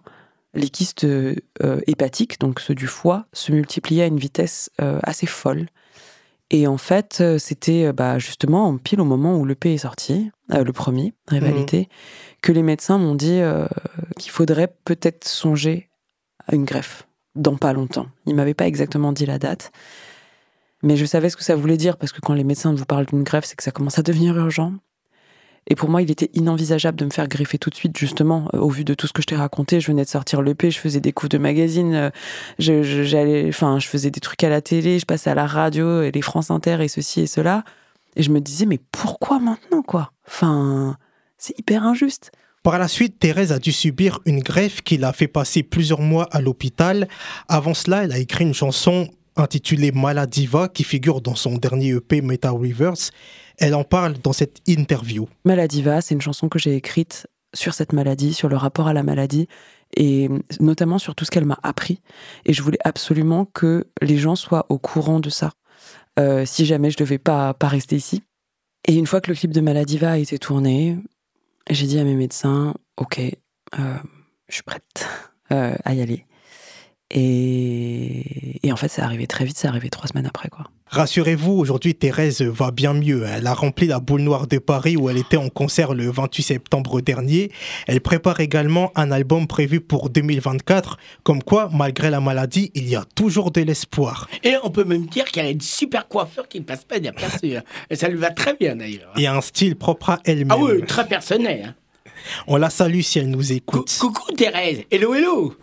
les kystes euh, hépatiques, donc ceux du foie, se multipliaient à une vitesse euh, assez folle. Et en fait, euh, c'était bah, justement pile au moment où l'EP est sorti, euh, le premier, Rivalité, que les médecins m'ont dit qu'il faudrait peut-être songer à une greffe dans pas longtemps. Ils m'avaient pas exactement dit la date, mais je savais ce que ça voulait dire parce que quand les médecins vous parlent d'une greffe, c'est que ça commence à devenir urgent. Et pour moi, il était inenvisageable de me faire greffer tout de suite, justement, euh, au vu de tout ce que je t'ai raconté. Je venais de sortir l'EP, je faisais des coups de magazine, euh, je, j'allais, je faisais des trucs à la télé, je passais à la radio, et les France Inter et ceci et cela. Et je me disais, mais pourquoi maintenant, quoi? Enfin, c'est hyper injuste. Par la suite, Thérèse a dû subir une greffe qui l'a fait passer plusieurs mois à l'hôpital. Avant cela, elle a écrit une chanson intitulée Maladiva qui figure dans son dernier EP Meta Rivers. Elle en parle dans cette interview. Maladiva, c'est une chanson que j'ai écrite sur cette maladie, sur le rapport à la maladie, et notamment sur tout ce qu'elle m'a appris. Et je voulais absolument que les gens soient au courant de ça, euh, si jamais je devais pas, pas rester ici. Et une fois que le clip de Maladiva a été tourné, j'ai dit à mes médecins, ok, euh, je suis prête euh, à y aller. Et, et en fait, c'est arrivé très vite, c'est arrivé trois semaines après, quoi. Rassurez-vous, aujourd'hui, Thérèse va bien mieux. Elle a rempli la boule noire de Paris où elle était en concert le 28 septembre dernier. Elle prépare également un album prévu pour 2024. Comme quoi, malgré la maladie, il y a toujours de l'espoir. Et on peut même dire qu'elle a une super coiffure qui ne passe pas d'aperçu. Et ça lui va très bien d'ailleurs. Et un style propre à elle-même. Ah oui, très personnel. hein. On la salue si elle nous écoute. Coucou Thérèse, hello hello.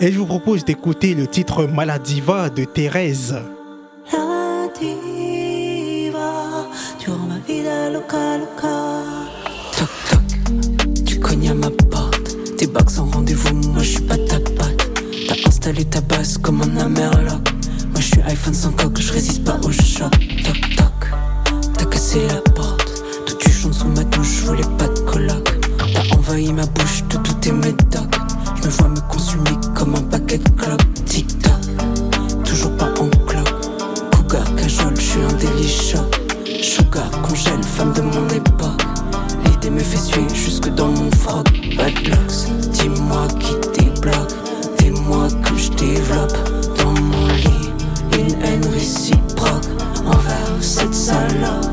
Et je vous propose d'écouter le titre Maladiva de Thérèse. Toc toc, tu cognes à ma porte. Tes bacs sans rendez-vous, moi je suis pas ta pote. T'as installé ta base comme un Amerloc. Moi je suis iPhone sans coque, je résiste pas au choc. Toc toc, t'as cassé la porte. Tout tu chantes sous ma douche, je voulais pas de coloc. T'as envahi ma bouche de tous tes médocs. Je me vois me consumer comme un paquet de clopes. Tic toc, toujours pas en clope. Cougar cajole, je suis un délit choc. Sugar congèle, femme de mon époque. L'idée me fait suer jusque dans mon froc. Bad blocks, dis-moi qui débloque. Dis-moi que je développe dans mon lit une haine réciproque envers cette saloperie.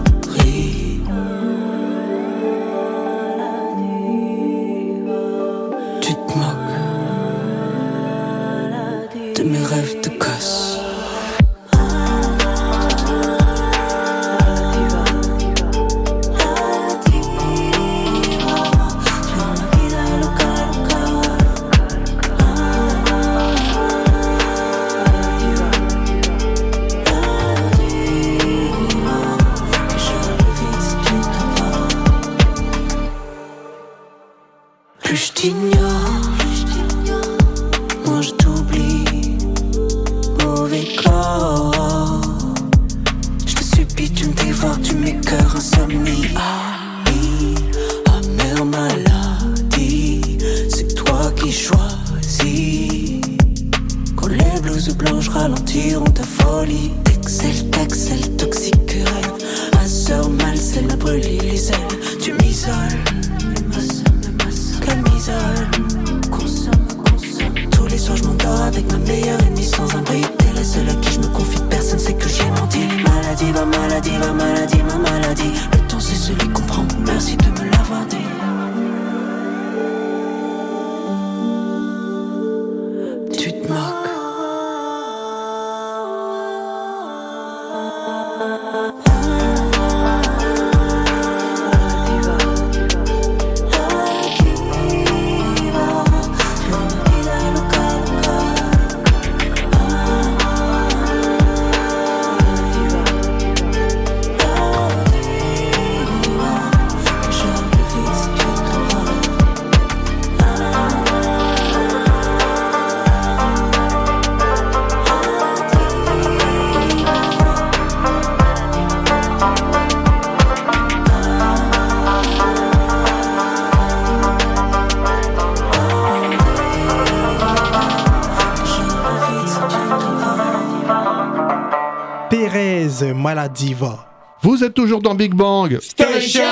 Maladiva. Vous êtes toujours dans Big Bang Station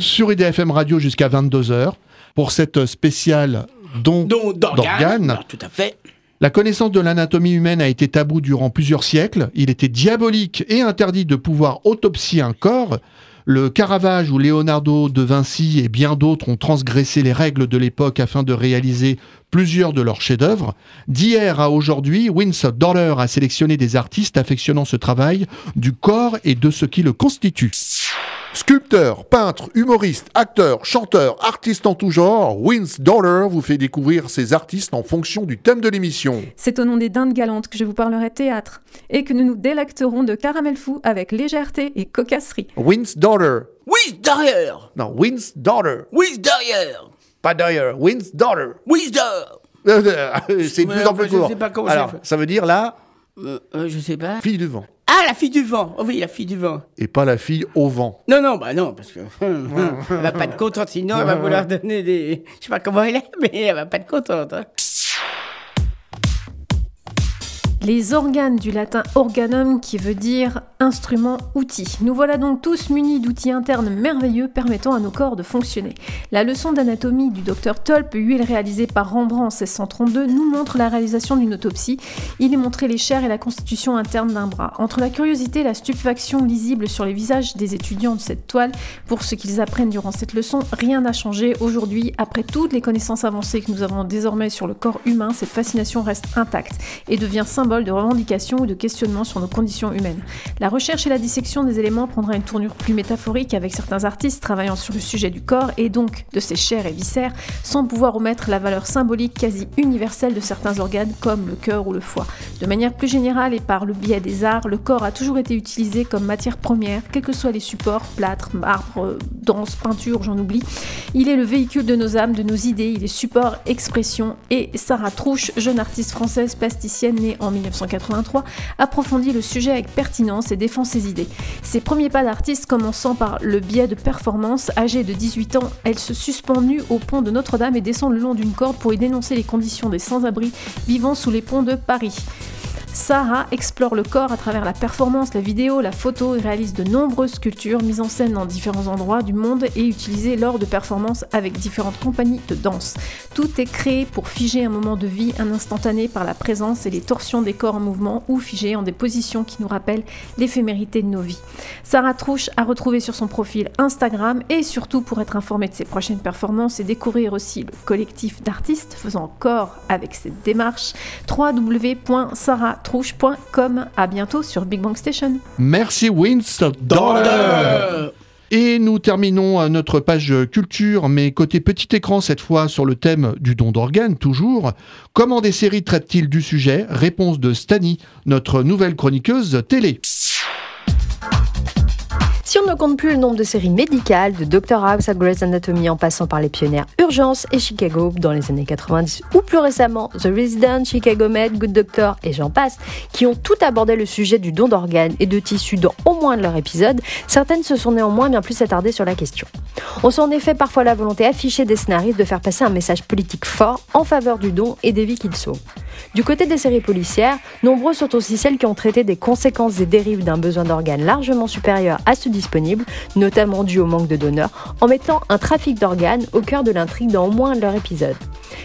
sur IDFM Radio jusqu'à 22h pour cette spéciale don Don d'organes. d'organes. Tout à fait. La connaissance de l'anatomie humaine a été tabou durant plusieurs siècles. Il était diabolique et interdit de pouvoir autopsier un corps. Le Caravage ou Leonardo de Vinci et bien d'autres ont transgressé les règles de l'époque afin de réaliser plusieurs de leurs chefs-d'œuvre. D'hier à aujourd'hui, Winsor Dollar a sélectionné des artistes affectionnant ce travail du corps et de ce qui le constitue. Sculpteur, peintre, humoriste, acteur, chanteur, artiste en tout genre, Vince Dollar vous fait découvrir ses artistes en fonction du thème de l'émission. C'est au nom des dindes galantes que je vous parlerai théâtre et que nous nous délecterons de caramel fou avec légèreté et cocasserie. Vince Dollar. Oui, derrière. Non, Vince Dollar. Oui, derrière. Pas Dollar, Vince Dollar. Oui, derrière. C'est plus en plus je court. sais pas comment Alors, ça veut dire la Euh, euh, je sais pas. fille du vent. Ah, la fille du vent. Oh oui, la fille du vent. Et pas la fille au vent. Non, non, bah non, parce que hum, hum, elle va pas être contente, sinon elle va vouloir donner des. Je sais pas comment elle est, mais elle va pas être contente. hein. Les organes du latin organum qui veut dire instrument, outil. Nous voilà donc tous munis d'outils internes merveilleux permettant à nos corps de fonctionner. La leçon d'anatomie du docteur Tulp, huile réalisée par Rembrandt en 1632, nous montre la réalisation d'une autopsie. Il est montré les chairs et la constitution interne d'un bras. Entre la curiosité et la stupéfaction lisible sur les visages des étudiants de cette toile, pour ce qu'ils apprennent durant cette leçon, rien n'a changé. Aujourd'hui, après toutes les connaissances avancées que nous avons désormais sur le corps humain, cette fascination reste intacte et devient symbole de revendication ou de questionnement sur nos conditions humaines. La recherche et la dissection des éléments prendra une tournure plus métaphorique avec certains artistes travaillant sur le sujet du corps et donc de ses chairs et viscères, sans pouvoir omettre la valeur symbolique quasi universelle de certains organes comme le cœur ou le foie. De manière plus générale et par le biais des arts, le corps a toujours été utilisé comme matière première, quels que soient les supports, plâtre, marbre, danse, peinture, j'en oublie. Il est le véhicule de nos âmes, de nos idées, il est support, expression et Sarah Trouche, jeune artiste française plasticienne née en 1983, approfondit le sujet avec pertinence et défend ses idées. Ses premiers pas d'artiste commençant par le biais de performance, âgée de 18 ans, elle se suspend nue au pont de Notre-Dame et descend le long d'une corde pour y dénoncer les conditions des sans-abri vivant sous les ponts de Paris. Sarah explore le corps à travers la performance, la vidéo, la photo et réalise de nombreuses sculptures mises en scène dans différents endroits du monde et utilisées lors de performances avec différentes compagnies de danse. Tout est créé pour figer un moment de vie, un instantané par la présence et les torsions des corps en mouvement ou figés en des positions qui nous rappellent l'éphémérité de nos vies. Sarah Trouche a retrouvé sur son profil Instagram et surtout pour être informée de ses prochaines performances et découvrir aussi le collectif d'artistes faisant corps avec cette démarche, www.sarah-trouche.com. À bientôt sur Big Bang Station. Merci Winston. Et nous terminons euh, notre page culture, mais côté petit écran cette fois sur le thème du don d'organes, toujours. Comment des séries traitent-ils du sujet? Réponse de Stani, notre nouvelle chroniqueuse télé. On ne compte plus le nombre de séries médicales, de Dr House à Grey's Anatomy en passant par les pionnières Urgence et Chicago dans les années 90 ou plus récemment The Resident, Chicago Med, Good Doctor et j'en passe, qui ont tout abordé le sujet du don d'organes et de tissus dans au moins de leur épisode, certaines se sont néanmoins bien plus attardées sur la question. On sent en effet parfois la volonté affichée des scénaristes de faire passer un message politique fort en faveur du don et des vies qu'il sauve. Du côté des séries policières, nombreuses sont aussi celles qui ont traité des conséquences et dérives d'un besoin d'organes largement supérieur à ceux disponibles, notamment dû au manque de donneurs, en mettant un trafic d'organes au cœur de l'intrigue dans au moins un de leurs épisodes.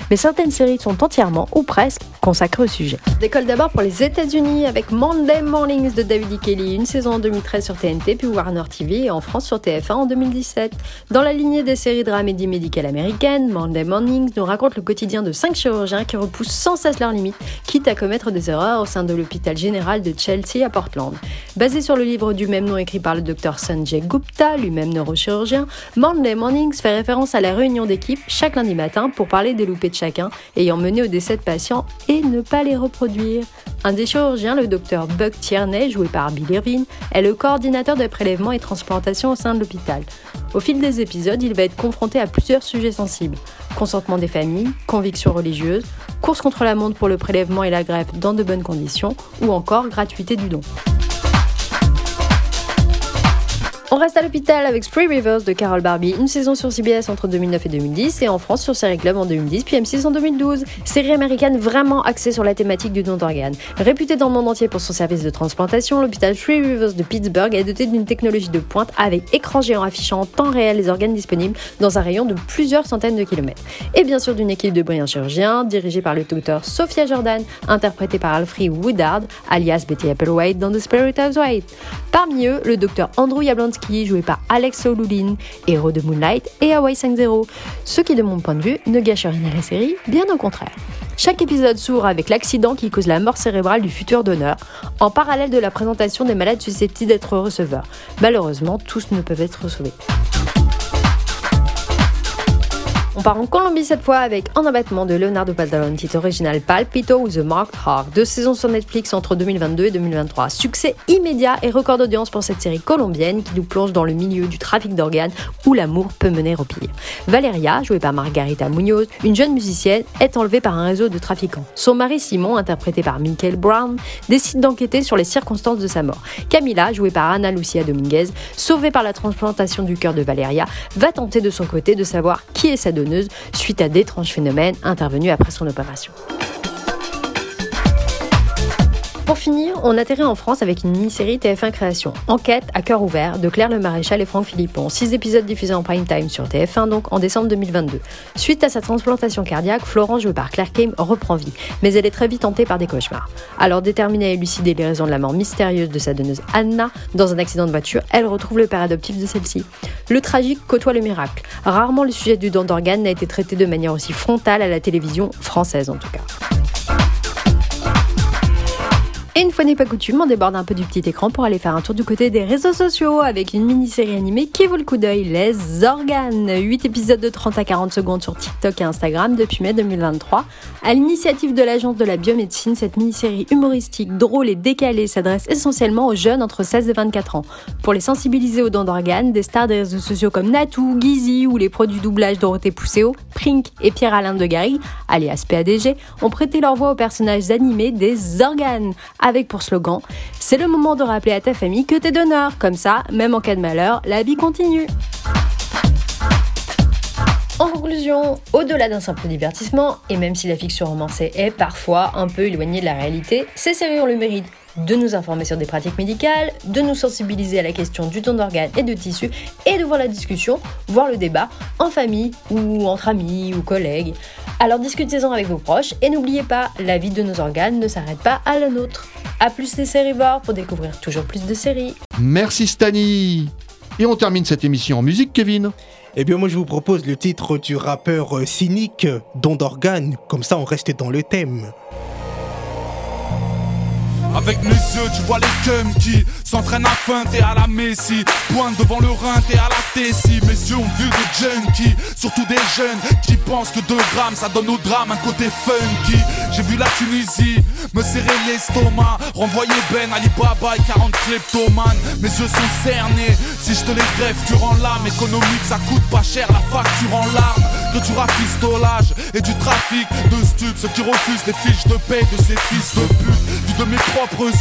Mais certaines séries sont entièrement, ou presque, consacrées au sujet. Décolle d'abord pour les États-Unis avec Monday Mornings de David E. Kelly, une saison en 2013 sur TNT puis Warner TV et en France sur TF1 en 2017. Dans la lignée des séries dramédies médicales américaines, Monday Mornings nous raconte le quotidien de cinq chirurgiens qui repoussent sans cesse leurs limites, quitte à commettre des erreurs au sein de l'hôpital général de Chelsea à Portland. Basé sur le livre du même nom écrit par le docteur Sanjay Gupta, lui-même neurochirurgien, Monday Mornings fait référence à la réunion d'équipe chaque lundi matin pour parler des loupés de chacun, ayant mené au décès de patients et ne pas les reproduire. Un des chirurgiens, le docteur Buck Tierney, joué par Bill Irvine, est le coordinateur de prélèvements et transplantations au sein de l'hôpital. Au fil des épisodes, il va être confronté à plusieurs sujets sensibles. Consentement des familles, convictions religieuses, course contre la montre pour le prélèvement et la greffe dans de bonnes conditions, ou encore gratuité du don. Reste à l'hôpital avec Spree Rivers de Carol Barbie, une saison sur CBS entre 2009 et 2010 et en France sur Série Club en 2010 puis M6 en 2012. Série américaine vraiment axée sur la thématique du don d'organes. Réputée dans le monde entier pour son service de transplantation, l'hôpital Spree Rivers de Pittsburgh est doté d'une technologie de pointe avec écran géant affichant en temps réel les organes disponibles dans un rayon de plusieurs centaines de kilomètres. Et bien sûr d'une équipe de brillants chirurgiens dirigée par le docteur Sophia Jordan, interprétée par Alfred Woodard, alias Betty Applewhite dans The Spirit of White. Parmi eux, le docteur Andrew Joué par Alex O'Loulin, héros de Moonlight et Hawaii 5-0. Ce qui, de mon point de vue, ne gâche rien à la série, bien au contraire. Chaque épisode s'ouvre avec l'accident qui cause la mort cérébrale du futur donneur, en parallèle de la présentation des malades susceptibles d'être receveurs. Malheureusement, tous ne peuvent être sauvés. On part en Colombie cette fois avec Un abattement de Leonardo Padalon, titre original Palpito ou The Marked Heart, deux saisons sur Netflix entre 2022 et 2023. Succès immédiat et record d'audience pour cette série colombienne qui nous plonge dans le milieu du trafic d'organes où l'amour peut mener au pire. Valeria, jouée par Margarita Munoz, une jeune musicienne, est enlevée par un réseau de trafiquants. Son mari Simon, interprété par Michael Brown, décide d'enquêter sur les circonstances de sa mort. Camila, jouée par Ana Lucia Dominguez, sauvée par la transplantation du cœur de Valeria, va tenter de son côté de savoir qui est sa suite à d'étranges phénomènes intervenus après son opération. Pour finir, on atterrit en France avec une mini-série TF1 Création, Enquête à cœur ouvert de Claire Le Maréchal et Franck Philippon. Six épisodes diffusés en prime time sur TF1 donc en décembre 2022. Suite à sa transplantation cardiaque, Florence jouée par Claire Kame reprend vie, mais elle est très vite tentée par des cauchemars. Alors déterminée à élucider les raisons de la mort mystérieuse de sa donneuse Anna dans un accident de voiture, elle retrouve le père adoptif de celle-ci. Le tragique côtoie le miracle. Rarement le sujet du don d'organes n'a été traité de manière aussi frontale à la télévision française en tout cas. Et une fois n'est pas coutume, on déborde un peu du petit écran pour aller faire un tour du côté des réseaux sociaux avec une mini-série animée qui vaut le coup d'œil, Les Organes. 8 épisodes de 30 à 40 secondes sur TikTok et Instagram depuis mai 2023. À l'initiative de l'agence de la biomédecine, cette mini-série humoristique, drôle et décalée s'adresse essentiellement aux jeunes entre 16 et 24 ans. Pour les sensibiliser aux dons d'organes, des stars des réseaux sociaux comme Natou, Gizzy ou les produits doublage Dorothée Pousseau, Prink et Pierre-Alain de Gary, alias PADG, ont prêté leur voix aux personnages animés des organes avec pour slogan C'est le moment de rappeler à ta famille que t'es donneur. Comme ça, même en cas de malheur, la vie continue. En conclusion, au-delà d'un simple divertissement, et même si la fiction romancée est parfois un peu éloignée de la réalité, séries ont le mérite de nous informer sur des pratiques médicales, de nous sensibiliser à la question du don d'organes et de tissus, et de voir la discussion, voire le débat, en famille ou entre amis ou collègues. Alors discutez-en avec vos proches, et n'oubliez pas, la vie de nos organes ne s'arrête pas à la nôtre. A plus les sérivores pour découvrir toujours plus de séries. Merci Stani. Et on termine cette émission en musique, Kevin. Eh bien, moi, je vous propose le titre du rappeur euh, cynique, Don d'organes. Comme ça, on reste dans le thème. Avec mes yeux, tu vois les cums qui s'entraînent à feinter à la Messi. Pointe devant le rein, t'es à la Tessie. Mes yeux ont vu des junkies, surtout des jeunes qui pensent que 2 grammes ça donne au drame un côté funky. J'ai vu la Tunisie me serrer l'estomac, renvoyer Ben, Alibaba et 40 kleptomanes. Mes yeux sont cernés, si je te les greffe, tu rends l'âme économique, ça coûte pas cher la facture en larmes. Que tu rafistolage et du trafic de stupes, ceux qui refusent les fiches de paix de ces fils de pute. Propres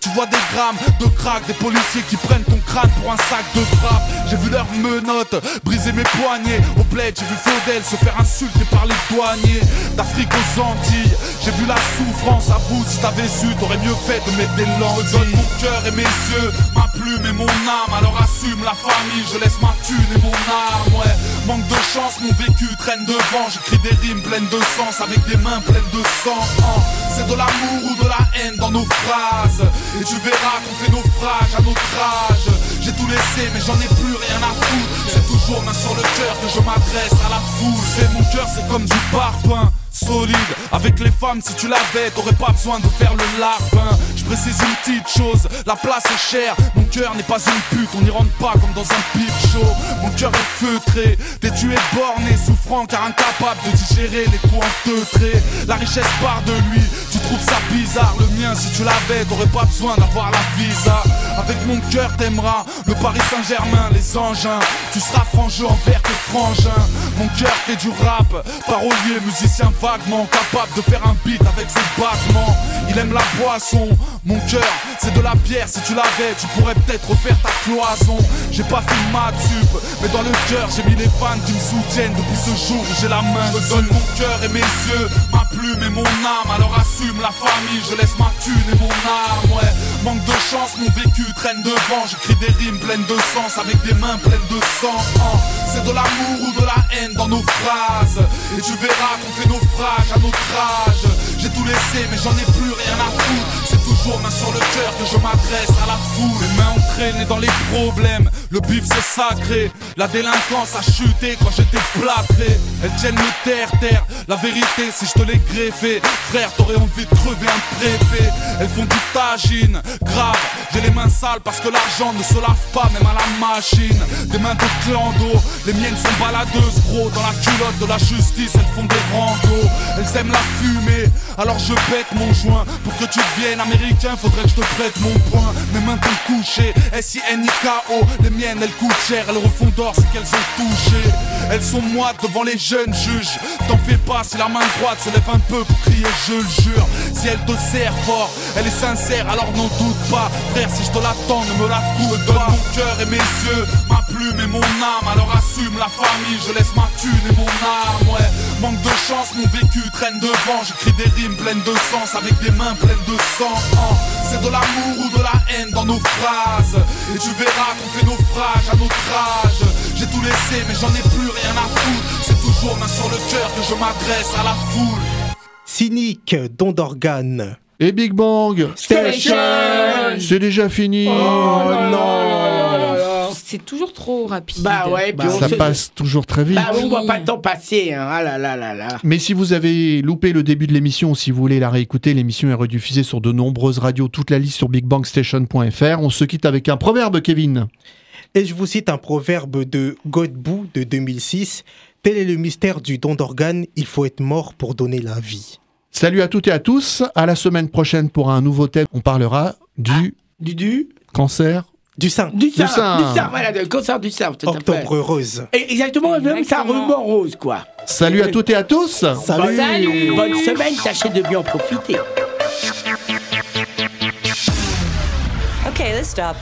tu vois des grammes de crack, des policiers qui prennent ton crâne pour un sac de frappe. J'ai vu leurs menottes briser mes poignets. J'ai vu Faudel se faire insulter par les douaniers. D'Afrique aux Antilles, j'ai vu la souffrance. Avoue, si t'avais su, t'aurais mieux fait de mettre des lentilles. Je donne mon cœur et mes yeux, ma plume et mon âme. Alors assume la famille, je laisse ma thune et mon arme. Ouais, manque de chance, mon vécu traîne devant. J'écris des rimes pleines de sens avec des mains pleines de sang. Oh, C'est de l'amour ou de la haine dans nos phrases. Et tu verras qu'on fait naufrage à notre âge. J'ai tout laissé, mais j'en ai plus rien à foutre. C'est toujours main sur le cœur que je m'adresse à la foule. C'est mon cœur, c'est comme du parpaing. Solide, avec les femmes, si tu l'avais, t'aurais pas besoin de faire le lapin. Je précise une petite chose, la place est chère. Mon cœur n'est pas une pute, on n'y rentre pas comme dans un pic show. Mon cœur est feutré, t'es tué borné, souffrant car incapable de digérer les coups enteutrés. La richesse part de lui, tu trouves ça bizarre. Le mien, si tu l'avais, t'aurais pas besoin d'avoir la visa. Avec mon cœur, t'aimeras le Paris Saint-Germain, les engins. Tu seras frangeux envers tes frangins. Mon cœur fait du rap, parolier, musicien vaguement capable de faire un beat avec ses battements. Il aime la boisson, mon cœur, c'est de la bière. Si tu l'avais, tu pourrais peut-être refaire ta cloison. J'ai pas fait ma sup, mais dans le cœur, j'ai mis les fans qui me soutiennent depuis ce jour où j'ai la main. Je donne mon cœur et mes yeux, ma plume et mon âme. Alors assume la famille, je laisse ma thune et mon. Ouais, manque de chance, mon vécu traîne devant. J'écris des rimes pleines de sens avec des mains pleines de sang. Oh, C'est de l'amour ou de la haine dans nos phrases. Et tu verras qu'on fait naufrage à notre âge. J'ai tout laissé, mais j'en ai plus rien à foutre. Toujours main sur le cœur que je m'adresse à la foule. Les mains entraînées dans les problèmes. Le bif c'est sacré. La délinquance a chuté quand j'étais plâtré. Elles tiennent le terre-terre. La vérité, si je te l'ai greffé, frère, t'aurais envie de crever un préfet. Elles font du tagine, grave. J'ai les mains sales parce que l'argent ne se lave pas, même à la machine. Des mains de clando, les miennes sont baladeuses, gros. Dans la culotte de la justice, elles font des randos. Elles aiment la fumée, alors je pète mon joint. Pour que tu deviennes américain, faudrait que je te prête mon poing. Mes mains sont couchées, S-I-N-I-K-O. Les miennes, elles coûtent cher, elles refont d'or, c'est qu'elles sont touchées. Elles sont moites devant les jeunes juges. T'en fais pas si la main droite se lève un peu pour crier, je le jure. Si elle te sert fort, elle est sincère, alors n'en doute pas. Frère, si je te l'attends, ne me la coupe pas. mon cœur et mes yeux, plume et mon âme. Alors assume la famille, je laisse ma thune et mon. Ouais, manque de chance, mon vécu traîne devant. J'écris des rimes pleines de sens avec des mains pleines de sang. Oh, c'est de l'amour ou de la haine dans nos phrases. Et tu verras qu'on fait naufrage à notre âge. J'ai tout laissé, mais j'en ai plus rien à foutre. C'est toujours main sur le cœur que je m'adresse à la foule. Cynique, don d'organes. Et Big Bang Station C'est déjà fini Oh non C'est toujours trop rapide. Bah ouais, on Ça se- passe toujours très vite. Bah on voit pas le temps passer, hein. Ah là là là là. Mais si vous avez loupé le début de l'émission, ou si vous voulez la réécouter, l'émission est rediffusée sur de nombreuses radios, toute la liste sur bigbangstation.fr. On se quitte avec un proverbe, Kevin. Et je vous cite un proverbe de Godbout de 2006. Tel est le mystère du don d'organes, il faut être mort pour donner la vie. Salut à toutes et à tous. À la semaine prochaine pour un nouveau thème. On parlera du, Du du cancer. Du sein. Du sein, Du sein. du sein, voilà, le cancer du sein, tout à fait. Octobre rose. Et exactement, même ça ruban rose, quoi. Salut à toutes et à tous. Salut. Bonne, bonne semaine, tâchez de bien en profiter. Okay, let's stop.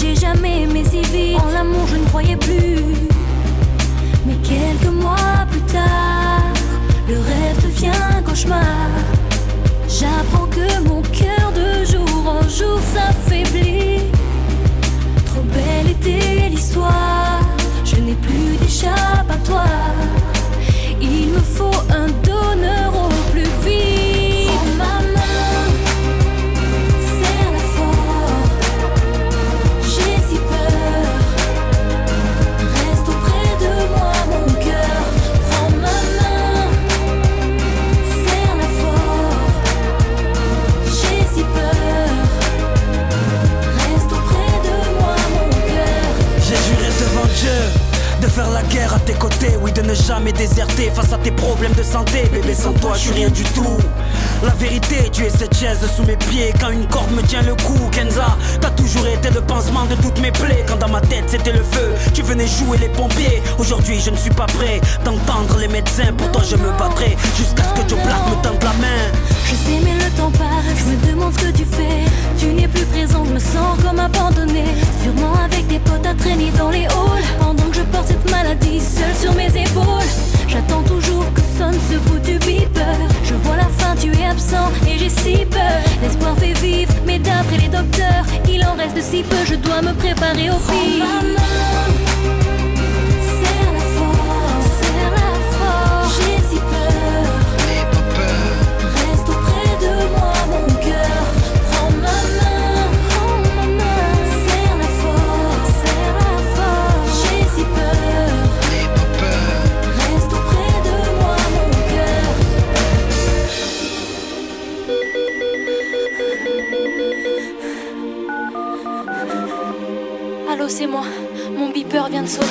J'ai jamais aimé si. En l'amour, je ne croyais plus. Mais quelques mois plus tard, le rêve devient un cauchemar. J'apprends que mon cœur de jour en jour s'affaiblit. Trop belle était l'histoire, je n'ai plus d'échappatoire. Jamais déserter face à tes problèmes de santé. Bébé, sans toi, je suis rien du tout. La vérité, tu es cette chaise sous mes pieds quand une corde me tient le cou. Kenza, t'as toujours été le pansement de toutes mes plaies. Quand dans ma tête c'était le feu, tu venais jouer les pompiers. Aujourd'hui, je ne suis pas prêt d'entendre les médecins. Pourtant, je me battrai jusqu'à ce que Joe Black me tende la main. Je sais mais le temps passe, je me demande ce que tu fais Tu n'es plus présent, je me sens comme abandonné Sûrement avec des potes à traîner dans les halls Pendant que je porte cette maladie seule sur mes épaules J'attends toujours que sonne ce bout du beeper. Je vois la fin, tu es absent et j'ai si peur. L'espoir fait vivre, mais d'après les docteurs Il en reste si peu, je dois me préparer au pire Mon beeper vient de sonner.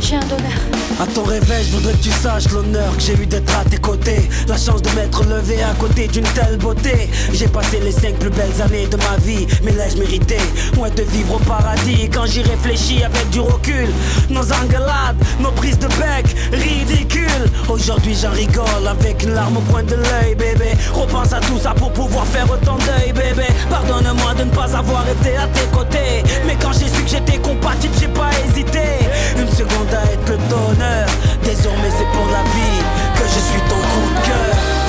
J'ai un donneur. À ton réveil, je voudrais que tu saches l'honneur que j'ai eu d'être à tes côtés. La chance de m'être levé à côté d'une telle beauté. J'ai passé les cinq plus belles années de ma vie, mais l'ai-je mérité? Moi de vivre au paradis quand j'y réfléchis avec du recul. Nos engueulades, nos prises de bec, ridicules. Aujourd'hui j'en rigole avec une larme au coin de l'œil, bébé. Repense à tout ça pour pouvoir faire autant deuil, bébé. Pardonne-moi de ne pas avoir été à tes côtés. Mais quand j'ai su que j'étais compatible, j'ai pas hésité. Une seconde à être le donneur. Désormais c'est pour la vie que je suis ton coup de cœur.